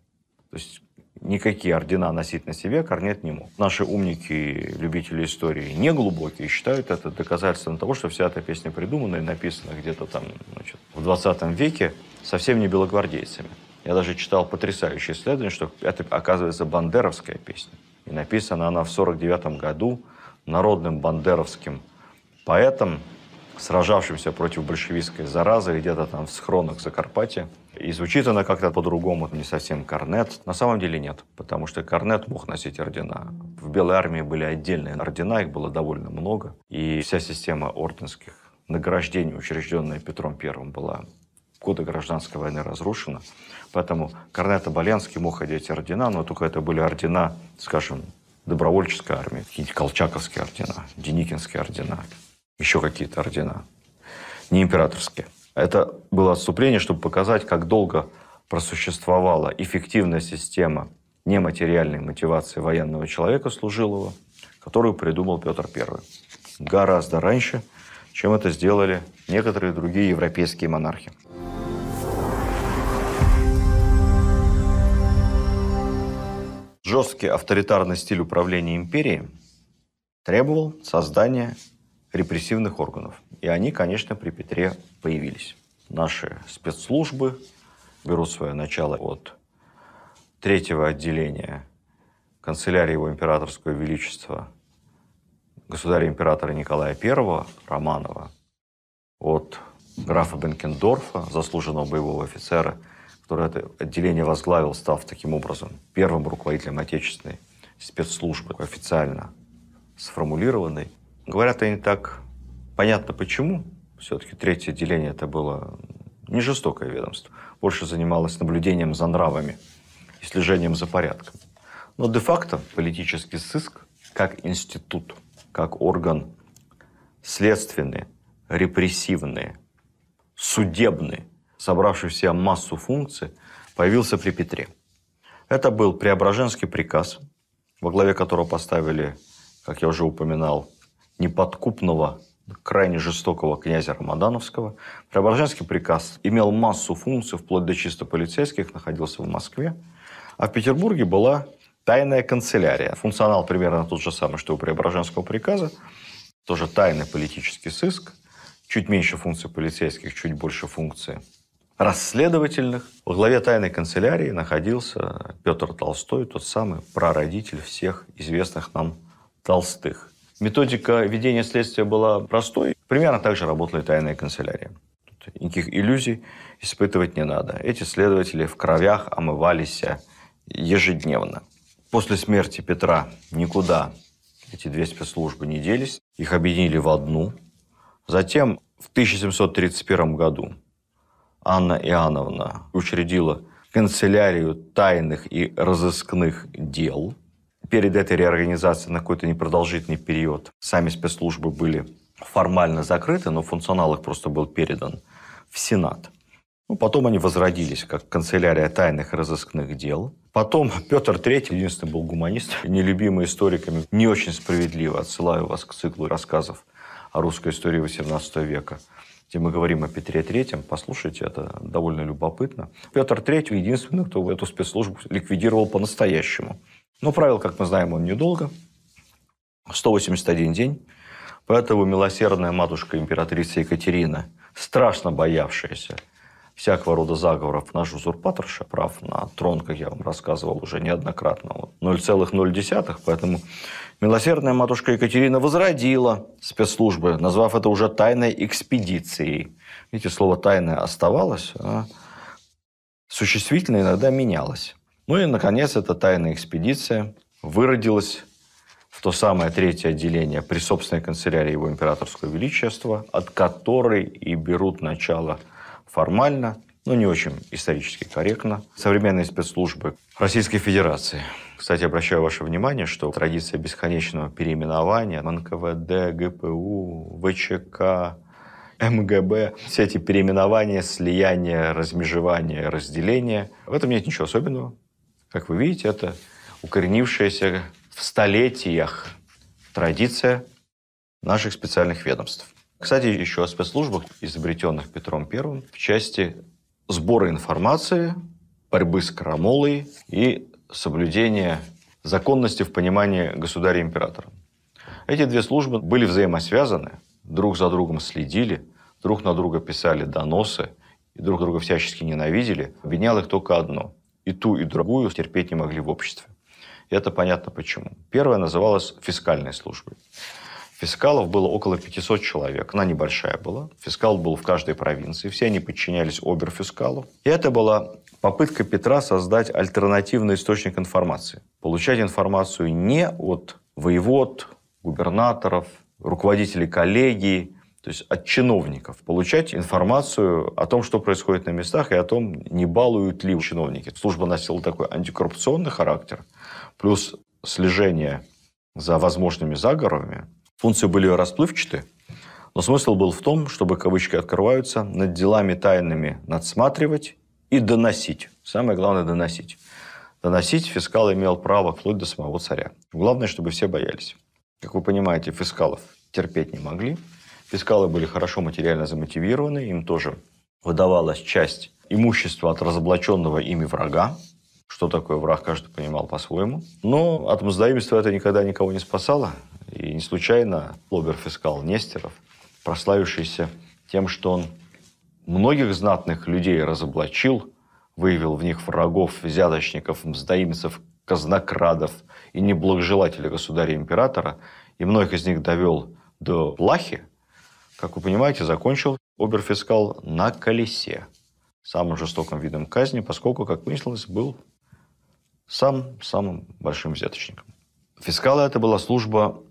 То есть никакие ордена носить на себе Корнет не мог. Наши умники, любители истории, не глубокие, считают это доказательством того, что вся эта песня придумана и написана где-то там значит, в 20 веке совсем не белогвардейцами. Я даже читал потрясающее исследование, что это, оказывается, бандеровская песня. И написана она в 49 году народным бандеровским поэтом, сражавшимся против большевистской заразы где-то там в схронах Закарпатья. И звучит она как-то по-другому, не совсем корнет. На самом деле нет, потому что корнет мог носить ордена. В Белой армии были отдельные ордена, их было довольно много. И вся система орденских награждений, учрежденная Петром Первым, была в годы гражданской войны разрушена. Поэтому Корнет Оболенский мог одеть ордена, но только это были ордена, скажем, добровольческой армии, какие-то колчаковские ордена, деникинские ордена, еще какие-то ордена, не императорские. Это было отступление, чтобы показать, как долго просуществовала эффективная система нематериальной мотивации военного человека служилого, которую придумал Петр I. Гораздо раньше, чем это сделали некоторые другие европейские монархи. Жесткий авторитарный стиль управления империей требовал создания репрессивных органов. И они, конечно, при Петре появились. Наши спецслужбы берут свое начало от третьего отделения канцелярии его императорского величества государя-императора Николая I Романова, от графа Бенкендорфа, заслуженного боевого офицера – который это отделение возглавил, став таким образом первым руководителем отечественной спецслужбы, официально сформулированной. Говорят они так, понятно почему. Все-таки третье отделение это было не жестокое ведомство. Больше занималось наблюдением за нравами и слежением за порядком. Но де-факто политический сыск как институт, как орган следственный, репрессивный, судебный – собравший в себя массу функций, появился при Петре. Это был Преображенский приказ, во главе которого поставили, как я уже упоминал, неподкупного, крайне жестокого князя Рамадановского. Преображенский приказ имел массу функций, вплоть до чисто полицейских, находился в Москве. А в Петербурге была тайная канцелярия. Функционал примерно тот же самый, что у Преображенского приказа. Тоже тайный политический сыск. Чуть меньше функций полицейских, чуть больше функций расследовательных. Во главе тайной канцелярии находился Петр Толстой, тот самый прародитель всех известных нам Толстых. Методика ведения следствия была простой. Примерно так же работала и тайная канцелярия. Тут никаких иллюзий испытывать не надо. Эти следователи в кровях омывались ежедневно. После смерти Петра никуда эти две спецслужбы не делись. Их объединили в одну. Затем в 1731 году Анна Иоанновна учредила канцелярию тайных и разыскных дел. Перед этой реорганизацией на какой-то непродолжительный период сами спецслужбы были формально закрыты, но функционал их просто был передан в Сенат. Ну, потом они возродились как канцелярия тайных и разыскных дел. Потом Петр III, единственный был гуманист, нелюбимый историками, не очень справедливо, отсылаю вас к циклу рассказов о русской истории XVIII века – где мы говорим о Петре III, послушайте, это довольно любопытно. Петр III единственный, кто эту спецслужбу ликвидировал по-настоящему. Но правил, как мы знаем, он недолго. 181 день. Поэтому милосердная матушка императрица Екатерина, страшно боявшаяся всякого рода заговоров, наш узурпаторша прав на трон, как я вам рассказывал уже неоднократно, 0,0, поэтому милосердная матушка Екатерина возродила спецслужбы, назвав это уже тайной экспедицией. Видите, слово «тайное» оставалось, а существительное иногда менялось. Ну и, наконец, эта тайная экспедиция выродилась в то самое третье отделение при собственной канцелярии его императорского величества, от которой и берут начало формально, но не очень исторически корректно, современные спецслужбы Российской Федерации. Кстати, обращаю ваше внимание, что традиция бесконечного переименования НКВД, ГПУ, ВЧК, МГБ, все эти переименования, слияния, размежевания, разделения, в этом нет ничего особенного. Как вы видите, это укоренившаяся в столетиях традиция наших специальных ведомств. Кстати, еще о спецслужбах, изобретенных Петром I в части сбора информации, борьбы с крамолой и соблюдения законности в понимании государя-императора. Эти две службы были взаимосвязаны, друг за другом следили, друг на друга писали доносы и друг друга всячески ненавидели. Объединяло их только одно. И ту, и другую терпеть не могли в обществе. И это понятно почему. Первая называлась фискальной службой. Фискалов было около 500 человек. Она небольшая была. Фискал был в каждой провинции. Все они подчинялись оберфискалу. И это была попытка Петра создать альтернативный источник информации. Получать информацию не от воевод, губернаторов, руководителей коллегии, то есть от чиновников. Получать информацию о том, что происходит на местах, и о том, не балуют ли чиновники. Служба носила такой антикоррупционный характер, плюс слежение за возможными заговорами, Функции были расплывчаты, но смысл был в том, чтобы, кавычки открываются, над делами тайными надсматривать и доносить. Самое главное – доносить. Доносить фискал имел право вплоть до самого царя. Главное, чтобы все боялись. Как вы понимаете, фискалов терпеть не могли. Фискалы были хорошо материально замотивированы, им тоже выдавалась часть имущества от разоблаченного ими врага. Что такое враг, каждый понимал по-своему. Но от мздоимства это никогда никого не спасало. И не случайно оберфискал Нестеров, прославившийся тем, что он многих знатных людей разоблачил, выявил в них врагов, взяточников, мздоимцев, казнокрадов и неблагожелателей государя-императора, и многих из них довел до плахи, как вы понимаете, закончил оберфискал на колесе, самым жестоким видом казни, поскольку, как выяснилось, был сам самым большим взяточником. Фискалы – это была служба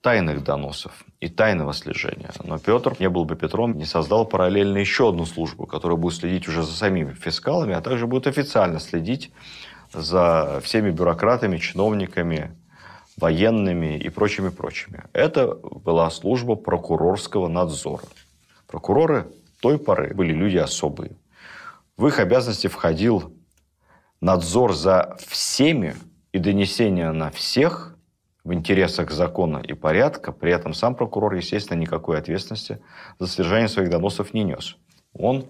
тайных доносов и тайного слежения. Но Петр не был бы Петром, не создал параллельно еще одну службу, которая будет следить уже за самими фискалами, а также будет официально следить за всеми бюрократами, чиновниками, военными и прочими-прочими. Это была служба прокурорского надзора. Прокуроры той поры были люди особые. В их обязанности входил надзор за всеми и донесение на всех в интересах закона и порядка, при этом сам прокурор, естественно, никакой ответственности за содержание своих доносов не нес. Он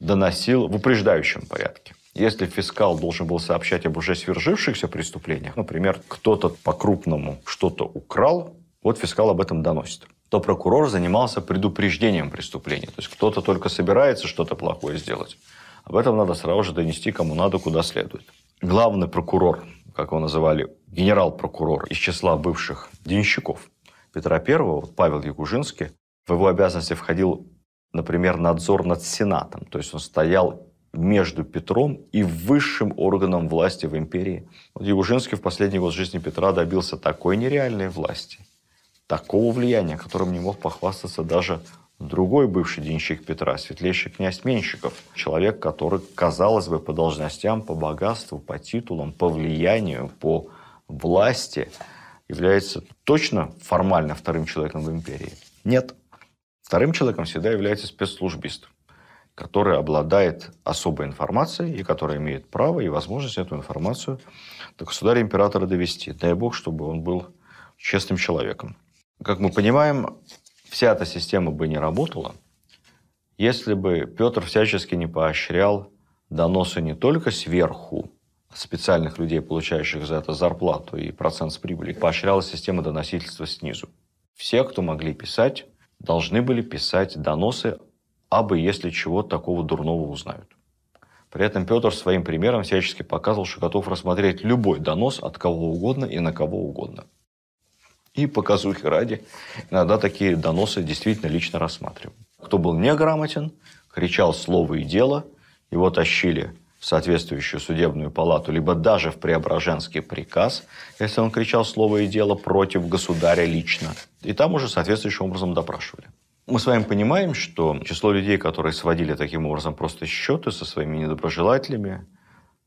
доносил в упреждающем порядке. Если фискал должен был сообщать об уже свершившихся преступлениях, например, кто-то по-крупному что-то украл, вот фискал об этом доносит то прокурор занимался предупреждением преступления. То есть кто-то только собирается что-то плохое сделать. Об этом надо сразу же донести кому надо, куда следует. Главный прокурор как его называли, генерал-прокурор из числа бывших денщиков Петра I, вот Павел Якужинский, в его обязанности входил, например, надзор над Сенатом. То есть он стоял между Петром и высшим органом власти в империи. Вот Ягужинский в последний год жизни Петра добился такой нереальной власти, такого влияния, которым не мог похвастаться даже Другой бывший денщик Петра, светлейший князь Менщиков, человек, который, казалось бы, по должностям, по богатству, по титулам, по влиянию, по власти является точно формально вторым человеком в империи. Нет. Вторым человеком всегда является спецслужбист, который обладает особой информацией и который имеет право и возможность эту информацию до государя-императора довести. Дай бог, чтобы он был честным человеком. Как мы понимаем, вся эта система бы не работала, если бы Петр всячески не поощрял доносы не только сверху, специальных людей, получающих за это зарплату и процент с прибыли, поощряла система доносительства снизу. Все, кто могли писать, должны были писать доносы, абы если чего такого дурного узнают. При этом Петр своим примером всячески показывал, что готов рассмотреть любой донос от кого угодно и на кого угодно. И показухи ради, иногда такие доносы действительно лично рассматривал. Кто был неграмотен, кричал слово и дело, его тащили в соответствующую судебную палату, либо даже в Преображенский приказ, если он кричал слово и дело против государя лично. И там уже соответствующим образом допрашивали. Мы с вами понимаем, что число людей, которые сводили таким образом просто счеты со своими недоброжелателями,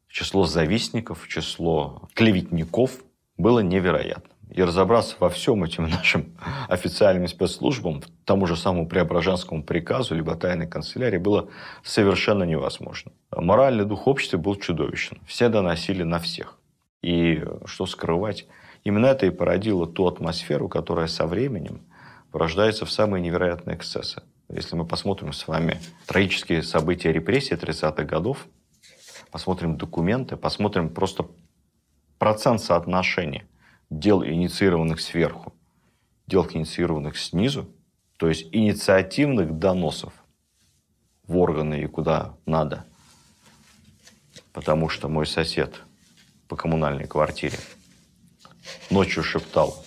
число завистников, число клеветников было невероятно и разобраться во всем этим нашим официальным спецслужбам, тому же самому Преображенскому приказу, либо тайной канцелярии, было совершенно невозможно. Моральный дух общества был чудовищен. Все доносили на всех. И что скрывать, именно это и породило ту атмосферу, которая со временем порождается в самые невероятные эксцессы. Если мы посмотрим с вами трагические события репрессий 30-х годов, посмотрим документы, посмотрим просто процент соотношения дел, инициированных сверху, дел, инициированных снизу, то есть инициативных доносов в органы и куда надо. Потому что мой сосед по коммунальной квартире ночью шептал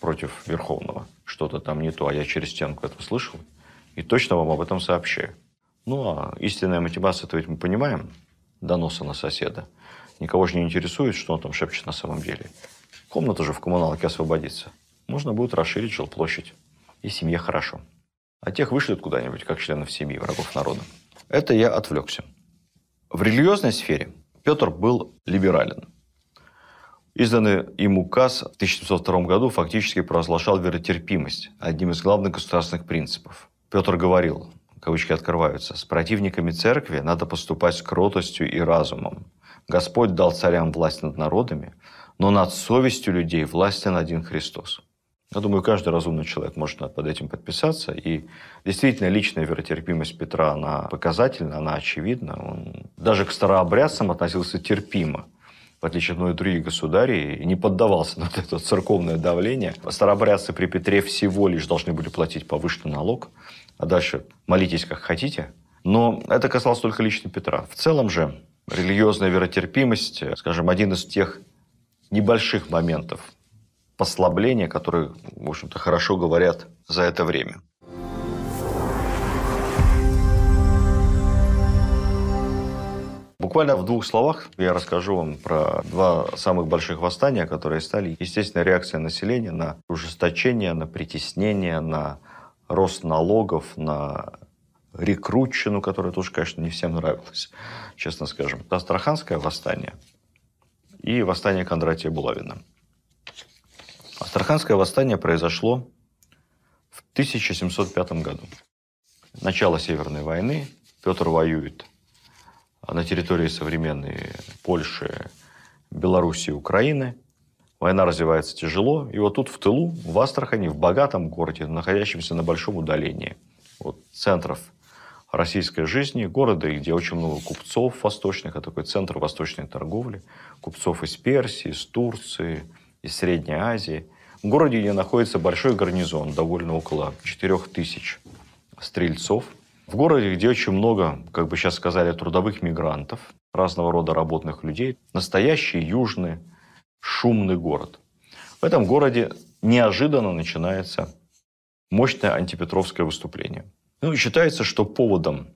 против Верховного что-то там не то, а я через стенку это слышал, и точно вам об этом сообщаю. Ну, а истинная мотивация, то ведь мы понимаем, доноса на соседа. Никого же не интересует, что он там шепчет на самом деле. Комната же в коммуналке освободится. Можно будет расширить жилплощадь. И семье хорошо. А тех вышлют куда-нибудь, как членов семьи, врагов народа. Это я отвлекся. В религиозной сфере Петр был либерален. Изданный им указ в 1702 году фактически провозглашал веротерпимость, одним из главных государственных принципов. Петр говорил, кавычки открываются, «С противниками церкви надо поступать с кротостью и разумом. Господь дал царям власть над народами, но над совестью людей властен один Христос. Я думаю, каждый разумный человек может под этим подписаться. И действительно, личная веротерпимость Петра, она показательна, она очевидна. Он даже к старообрядцам относился терпимо, в отличие от многих других государей, и не поддавался на это церковное давление. Старообрядцы при Петре всего лишь должны были платить повышенный налог, а дальше молитесь как хотите. Но это касалось только лично Петра. В целом же религиозная веротерпимость, скажем, один из тех небольших моментов послабления, которые, в общем-то, хорошо говорят за это время. Буквально в двух словах я расскажу вам про два самых больших восстания, которые стали естественной реакцией населения на ужесточение, на притеснение, на рост налогов, на рекрутчину, которая тоже, конечно, не всем нравилась, честно скажем. Астраханское восстание – и восстание Кондратия Булавина. Астраханское восстание произошло в 1705 году. Начало Северной войны. Петр воюет на территории современной Польши, Белоруссии, Украины. Война развивается тяжело. И вот тут в тылу, в Астрахани, в богатом городе, находящемся на большом удалении от центров российской жизни, города, где очень много купцов восточных, это такой центр восточной торговли, купцов из Персии, из Турции, из Средней Азии. В городе, где находится большой гарнизон, довольно около 4000 стрельцов. В городе, где очень много, как бы сейчас сказали, трудовых мигрантов, разного рода работных людей. Настоящий южный шумный город. В этом городе неожиданно начинается мощное антипетровское выступление. Ну и считается, что поводом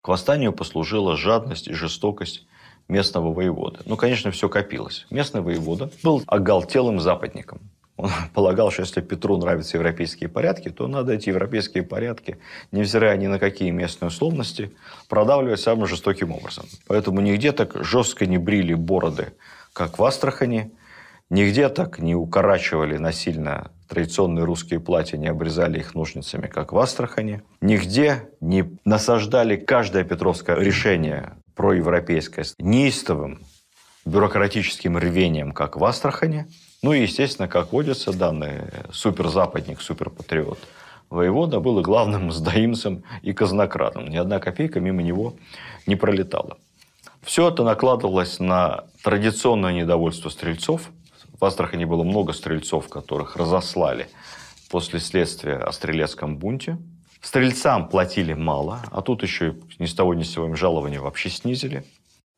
к восстанию послужила жадность и жестокость местного воевода. Ну, конечно, все копилось. Местный воевода был оголтелым западником. Он полагал, что если Петру нравятся европейские порядки, то надо эти европейские порядки, невзирая ни на какие местные условности, продавливать самым жестоким образом. Поэтому нигде так жестко не брили бороды, как в Астрахани, нигде так не укорачивали насильно традиционные русские платья, не обрезали их ножницами, как в Астрахани. Нигде не насаждали каждое петровское решение проевропейское с неистовым бюрократическим рвением, как в Астрахани. Ну и, естественно, как водится, данный суперзападник, суперпатриот воевода был и главным сдаимцем и казнократом. Ни одна копейка мимо него не пролетала. Все это накладывалось на традиционное недовольство стрельцов. В Астрахани было много стрельцов, которых разослали после следствия о стрелецком бунте. Стрельцам платили мало, а тут еще ни с того ни с сего им жалования вообще снизили.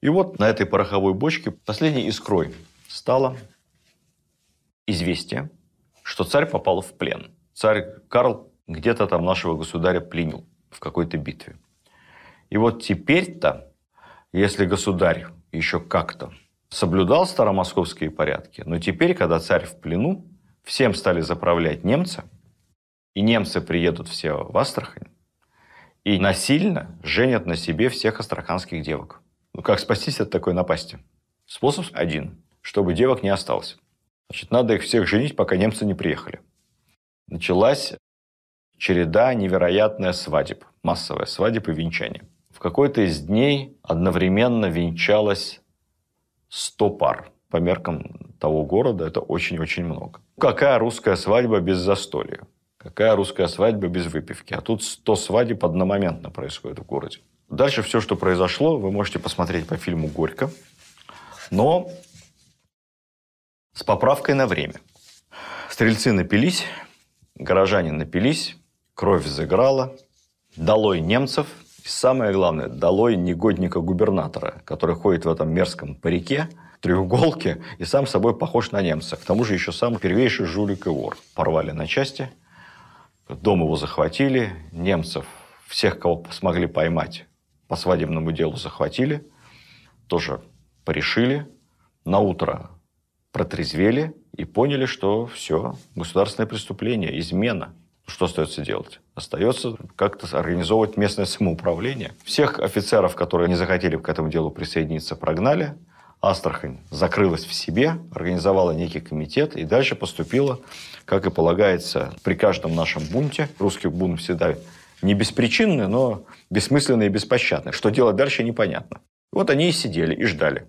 И вот на этой пороховой бочке последней искрой стало известие, что царь попал в плен. Царь Карл где-то там нашего государя пленил в какой-то битве. И вот теперь-то, если государь еще как-то соблюдал старомосковские порядки, но теперь, когда царь в плену, всем стали заправлять немцы, и немцы приедут все в Астрахань, и насильно женят на себе всех астраханских девок. Ну, как спастись от такой напасти? Способ один, чтобы девок не осталось. Значит, надо их всех женить, пока немцы не приехали. Началась череда невероятная свадеб, массовая свадеб и венчание. В какой-то из дней одновременно венчалось 100 пар. По меркам того города это очень-очень много. Какая русская свадьба без застолья? Какая русская свадьба без выпивки? А тут 100 свадеб одномоментно происходит в городе. Дальше все, что произошло, вы можете посмотреть по фильму «Горько». Но с поправкой на время. Стрельцы напились, горожане напились, кровь заграла, долой немцев, и самое главное, долой негодника-губернатора, который ходит в этом мерзком парике, треуголке и сам собой похож на немца. К тому же еще самый первейший жулик и вор. Порвали на части, дом его захватили, немцев, всех, кого смогли поймать, по свадебному делу захватили, тоже порешили. На утро протрезвели и поняли, что все, государственное преступление, измена. Что остается делать? Остается как-то организовывать местное самоуправление. Всех офицеров, которые не захотели к этому делу присоединиться, прогнали. Астрахань закрылась в себе, организовала некий комитет и дальше поступила, как и полагается, при каждом нашем бунте. Русский бунт всегда не беспричинный, но бессмысленный и беспощадный. Что делать дальше, непонятно. Вот они и сидели, и ждали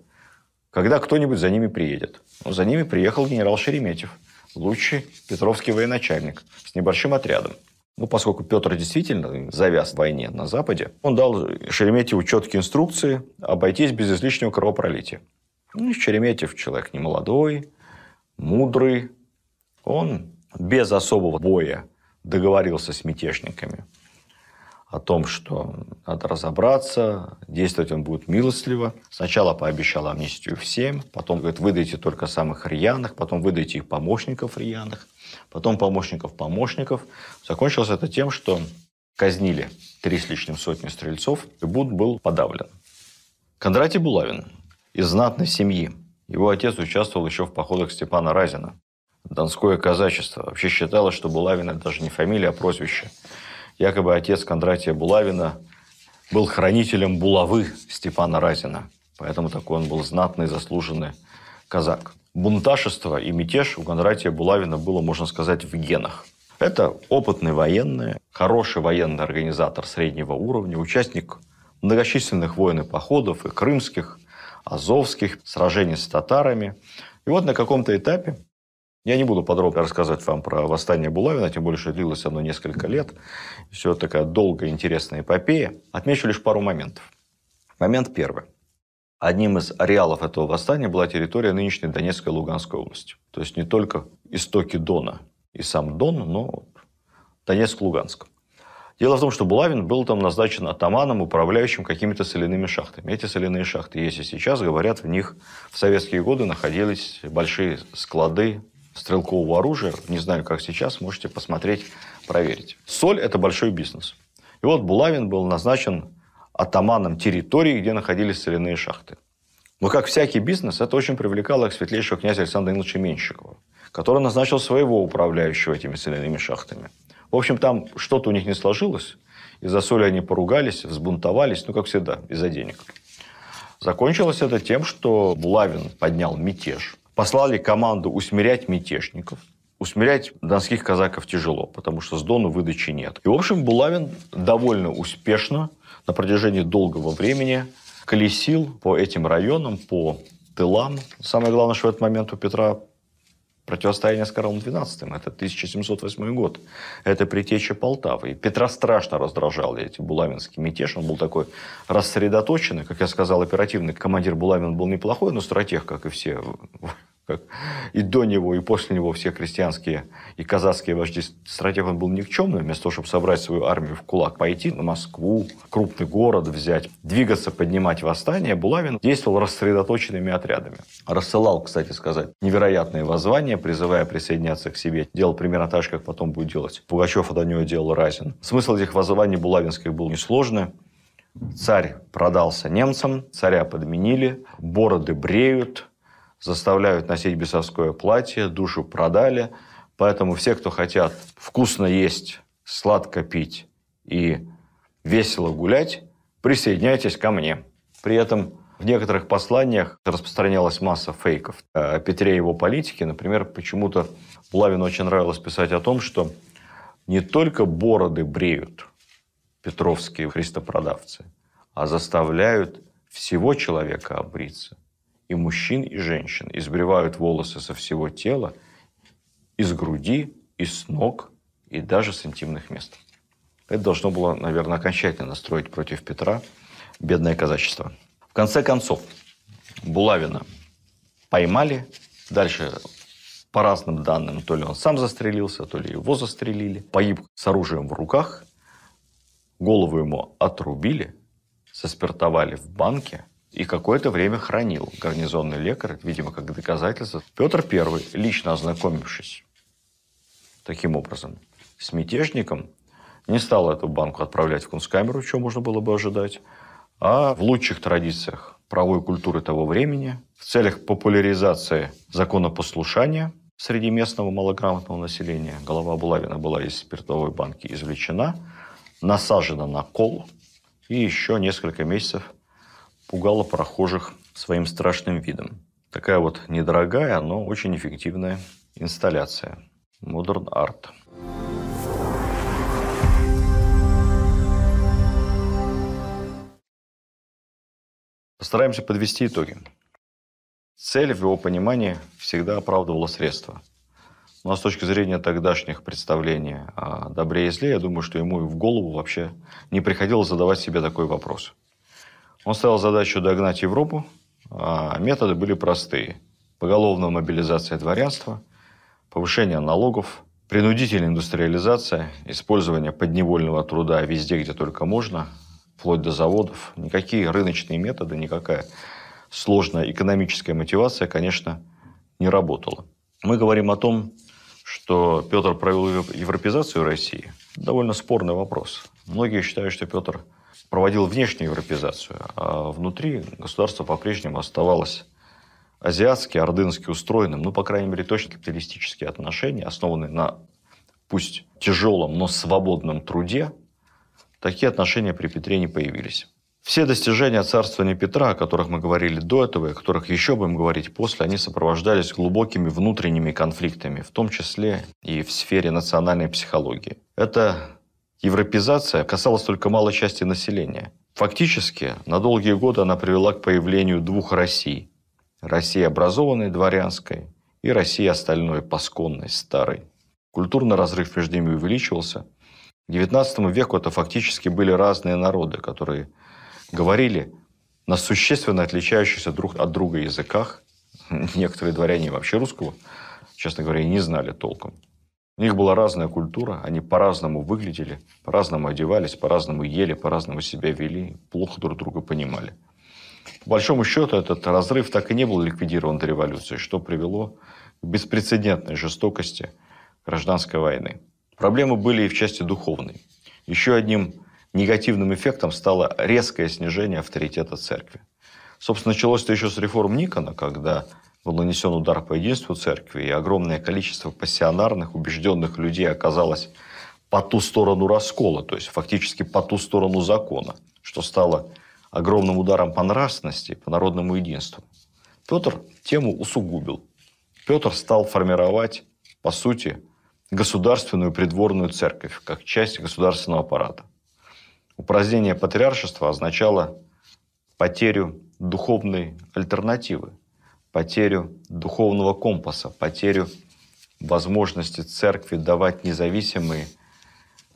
когда кто-нибудь за ними приедет. Но за ними приехал генерал Шереметьев, лучший петровский военачальник, с небольшим отрядом. Ну, поскольку Петр действительно завяз в войне на Западе, он дал Шереметьеву четкие инструкции обойтись без излишнего кровопролития. Ну, Шереметьев человек не молодой, мудрый. Он без особого боя договорился с мятежниками о том, что надо разобраться, действовать он будет милостливо. Сначала пообещал амнистию всем, потом говорит, выдайте только самых рьяных, потом выдайте их помощников рьяных, потом помощников помощников. Закончилось это тем, что казнили три с лишним сотни стрельцов, и Буд был подавлен. Кондратий Булавин из знатной семьи. Его отец участвовал еще в походах Степана Разина. Донское казачество. Вообще считалось, что Булавин – это даже не фамилия, а прозвище. Якобы отец Кондратия Булавина был хранителем булавы Степана Разина. Поэтому такой он был знатный, заслуженный казак. Бунташество и мятеж у Кондратия Булавина было, можно сказать, в генах. Это опытный военный, хороший военный организатор среднего уровня, участник многочисленных войн и походов, и крымских, азовских, сражений с татарами. И вот на каком-то этапе я не буду подробно рассказывать вам про восстание Булавина, тем более, что длилось оно несколько лет. Все такая долгая, интересная эпопея. Отмечу лишь пару моментов. Момент первый. Одним из ареалов этого восстания была территория нынешней Донецкой и Луганской области. То есть не только истоки Дона и сам Дон, но Донецк-Луганск. Дело в том, что Булавин был там назначен атаманом, управляющим какими-то соляными шахтами. Эти соляные шахты, если сейчас говорят, в них в советские годы находились большие склады стрелкового оружия, не знаю, как сейчас, можете посмотреть, проверить. Соль – это большой бизнес. И вот Булавин был назначен атаманом территории, где находились соляные шахты. Но, как всякий бизнес, это очень привлекало к светлейшего князя Александра Даниловича Менщикова, который назначил своего управляющего этими соляными шахтами. В общем, там что-то у них не сложилось. Из-за соли они поругались, взбунтовались, ну, как всегда, из-за денег. Закончилось это тем, что Булавин поднял мятеж послали команду усмирять мятежников. Усмирять донских казаков тяжело, потому что с Дону выдачи нет. И, в общем, Булавин довольно успешно на протяжении долгого времени колесил по этим районам, по тылам. Самое главное, что в этот момент у Петра противостояние с Карлом XII. Это 1708 год. Это притеча Полтавы. И Петра страшно раздражал эти булавинский мятеж. Он был такой рассредоточенный. Как я сказал, оперативный командир Булавин был неплохой, но стратег, как и все как и до него, и после него все крестьянские и казацкие вожди стратег он был никчемным, вместо того, чтобы собрать свою армию в кулак, пойти на Москву, крупный город взять, двигаться, поднимать восстание, Булавин действовал рассредоточенными отрядами. Рассылал, кстати сказать, невероятные воззвания, призывая присоединяться к себе. Делал примерно так же, как потом будет делать Пугачев, а до него делал Разин. Смысл этих воззваний булавинских был несложный. Царь продался немцам, царя подменили, бороды бреют, заставляют носить бесовское платье, душу продали. Поэтому все, кто хотят вкусно есть, сладко пить и весело гулять, присоединяйтесь ко мне. При этом в некоторых посланиях распространялась масса фейков о Петре и его политике. Например, почему-то Булавину очень нравилось писать о том, что не только бороды бреют петровские христопродавцы, а заставляют всего человека обриться и мужчин, и женщин. Избривают волосы со всего тела, из груди, из ног и даже с интимных мест. Это должно было, наверное, окончательно настроить против Петра бедное казачество. В конце концов, Булавина поймали. Дальше, по разным данным, то ли он сам застрелился, то ли его застрелили. Погиб с оружием в руках. Голову ему отрубили, соспиртовали в банке – и какое-то время хранил гарнизонный лекарь, видимо, как доказательство. Петр I, лично ознакомившись таким образом с мятежником, не стал эту банку отправлять в кунсткамеру, чего можно было бы ожидать, а в лучших традициях правовой культуры того времени, в целях популяризации законопослушания среди местного малограмотного населения, голова Булавина была из спиртовой банки извлечена, насажена на кол и еще несколько месяцев пугала прохожих своим страшным видом. Такая вот недорогая, но очень эффективная инсталляция. Modern Art. Постараемся подвести итоги. Цель в его понимании всегда оправдывала средства. Но с точки зрения тогдашних представлений о добре и зле, я думаю, что ему и в голову вообще не приходилось задавать себе такой вопрос – он ставил задачу догнать Европу, а методы были простые. Поголовная мобилизация дворянства, повышение налогов, принудительная индустриализация, использование подневольного труда везде, где только можно, вплоть до заводов. Никакие рыночные методы, никакая сложная экономическая мотивация, конечно, не работала. Мы говорим о том, что Петр провел европезацию России. Довольно спорный вопрос. Многие считают, что Петр проводил внешнюю европезацию, а внутри государство по-прежнему оставалось азиатски, ордынски устроенным, ну, по крайней мере, точно капиталистические отношения, основанные на пусть тяжелом, но свободном труде, такие отношения при Петре не появились. Все достижения царствования Петра, о которых мы говорили до этого, и о которых еще будем говорить после, они сопровождались глубокими внутренними конфликтами, в том числе и в сфере национальной психологии. Это Европезация касалась только малой части населения. Фактически, на долгие годы она привела к появлению двух Россий. России образованной, дворянской, и России остальной, пасконной, старой. Культурный разрыв между ними увеличивался. К XIX веку это фактически были разные народы, которые говорили на существенно отличающихся друг от друга языках. Некоторые дворяне вообще русского, честно говоря, не знали толком. У них была разная культура, они по-разному выглядели, по-разному одевались, по-разному ели, по-разному себя вели, плохо друг друга понимали. По большому счету, этот разрыв так и не был ликвидирован до революции, что привело к беспрецедентной жестокости гражданской войны. Проблемы были и в части духовной. Еще одним негативным эффектом стало резкое снижение авторитета церкви. Собственно, началось это еще с реформ Никона, когда был нанесен удар по единству церкви, и огромное количество пассионарных, убежденных людей оказалось по ту сторону раскола, то есть фактически по ту сторону закона, что стало огромным ударом по нравственности, по народному единству. Петр тему усугубил. Петр стал формировать, по сути, государственную придворную церковь, как часть государственного аппарата. Упразднение патриаршества означало потерю духовной альтернативы, потерю духовного компаса, потерю возможности церкви давать независимые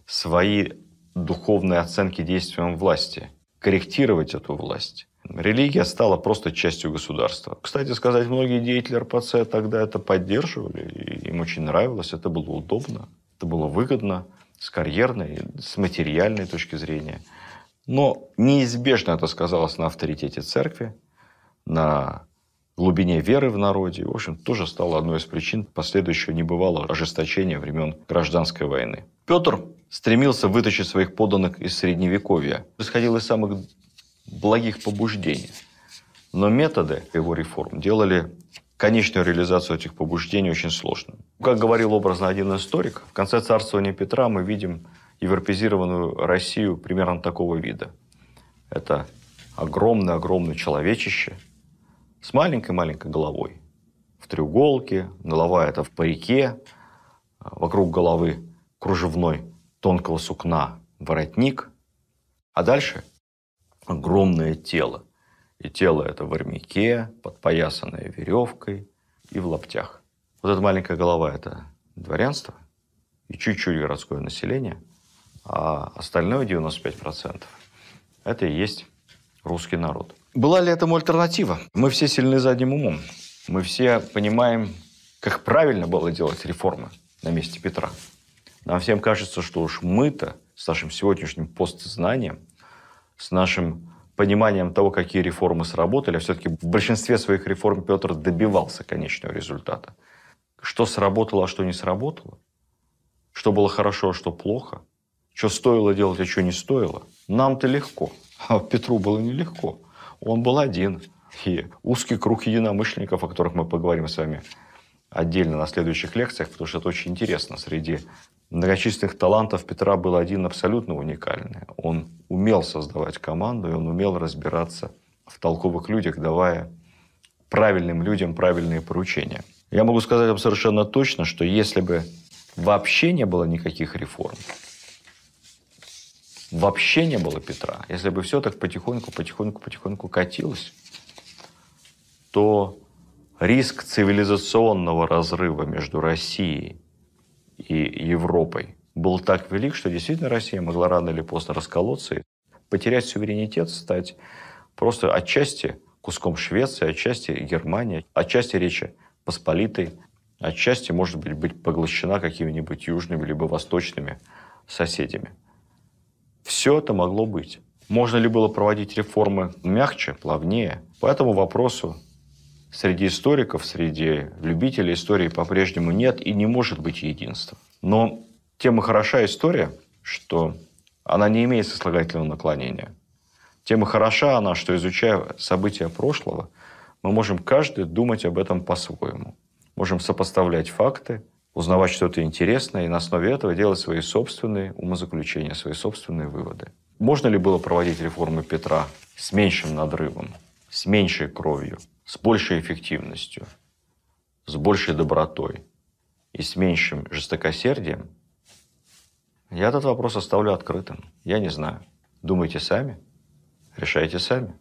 свои духовные оценки действиям власти, корректировать эту власть. Религия стала просто частью государства. Кстати сказать, многие деятели РПЦ тогда это поддерживали, и им очень нравилось, это было удобно, это было выгодно с карьерной, с материальной точки зрения. Но неизбежно это сказалось на авторитете церкви, на глубине веры в народе. В общем, тоже стало одной из причин последующего небывалого ожесточения времен гражданской войны. Петр стремился вытащить своих подданных из Средневековья. Исходил из самых благих побуждений. Но методы его реформ делали конечную реализацию этих побуждений очень сложной. Как говорил образно один историк, в конце царствования Петра мы видим европезированную Россию примерно такого вида. Это огромное-огромное человечище с маленькой-маленькой головой. В треуголке, голова это в парике, вокруг головы кружевной тонкого сукна воротник, а дальше огромное тело. И тело это в армяке, подпоясанное веревкой и в лаптях. Вот эта маленькая голова – это дворянство и чуть-чуть городское население, а остальное 95% – это и есть русский народ. Была ли этому альтернатива? Мы все сильны задним умом. Мы все понимаем, как правильно было делать реформы на месте Петра. Нам всем кажется, что уж мы-то с нашим сегодняшним постзнанием, с нашим пониманием того, какие реформы сработали, а все-таки в большинстве своих реформ Петр добивался конечного результата. Что сработало, а что не сработало? Что было хорошо, а что плохо? Что стоило делать, а что не стоило? Нам-то легко. А Петру было нелегко. Он был один. И узкий круг единомышленников, о которых мы поговорим с вами отдельно на следующих лекциях, потому что это очень интересно. Среди многочисленных талантов Петра был один абсолютно уникальный. Он умел создавать команду, и он умел разбираться в толковых людях, давая правильным людям правильные поручения. Я могу сказать вам совершенно точно, что если бы вообще не было никаких реформ, вообще не было Петра, если бы все так потихоньку, потихоньку, потихоньку катилось, то риск цивилизационного разрыва между Россией и Европой был так велик, что действительно Россия могла рано или поздно расколоться и потерять суверенитет, стать просто отчасти куском Швеции, отчасти Германии, отчасти Речи Посполитой, отчасти, может быть, быть поглощена какими-нибудь южными либо восточными соседями. Все это могло быть. Можно ли было проводить реформы мягче, плавнее? По этому вопросу среди историков, среди любителей истории по-прежнему нет и не может быть единства. Но тем и хороша история, что она не имеет сослагательного наклонения. Тем и хороша она, что изучая события прошлого, мы можем каждый думать об этом по-своему. Можем сопоставлять факты, узнавать что-то интересное и на основе этого делать свои собственные умозаключения, свои собственные выводы. Можно ли было проводить реформы Петра с меньшим надрывом, с меньшей кровью, с большей эффективностью, с большей добротой и с меньшим жестокосердием, я этот вопрос оставлю открытым. Я не знаю. Думайте сами, решайте сами.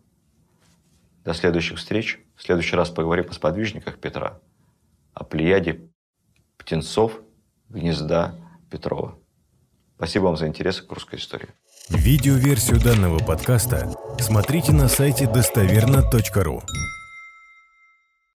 До следующих встреч. В следующий раз поговорим о сподвижниках Петра, о плеяде птенцов гнезда Петрова. Спасибо вам за интерес к русской истории.
Видеоверсию данного подкаста смотрите на сайте достоверно.ру.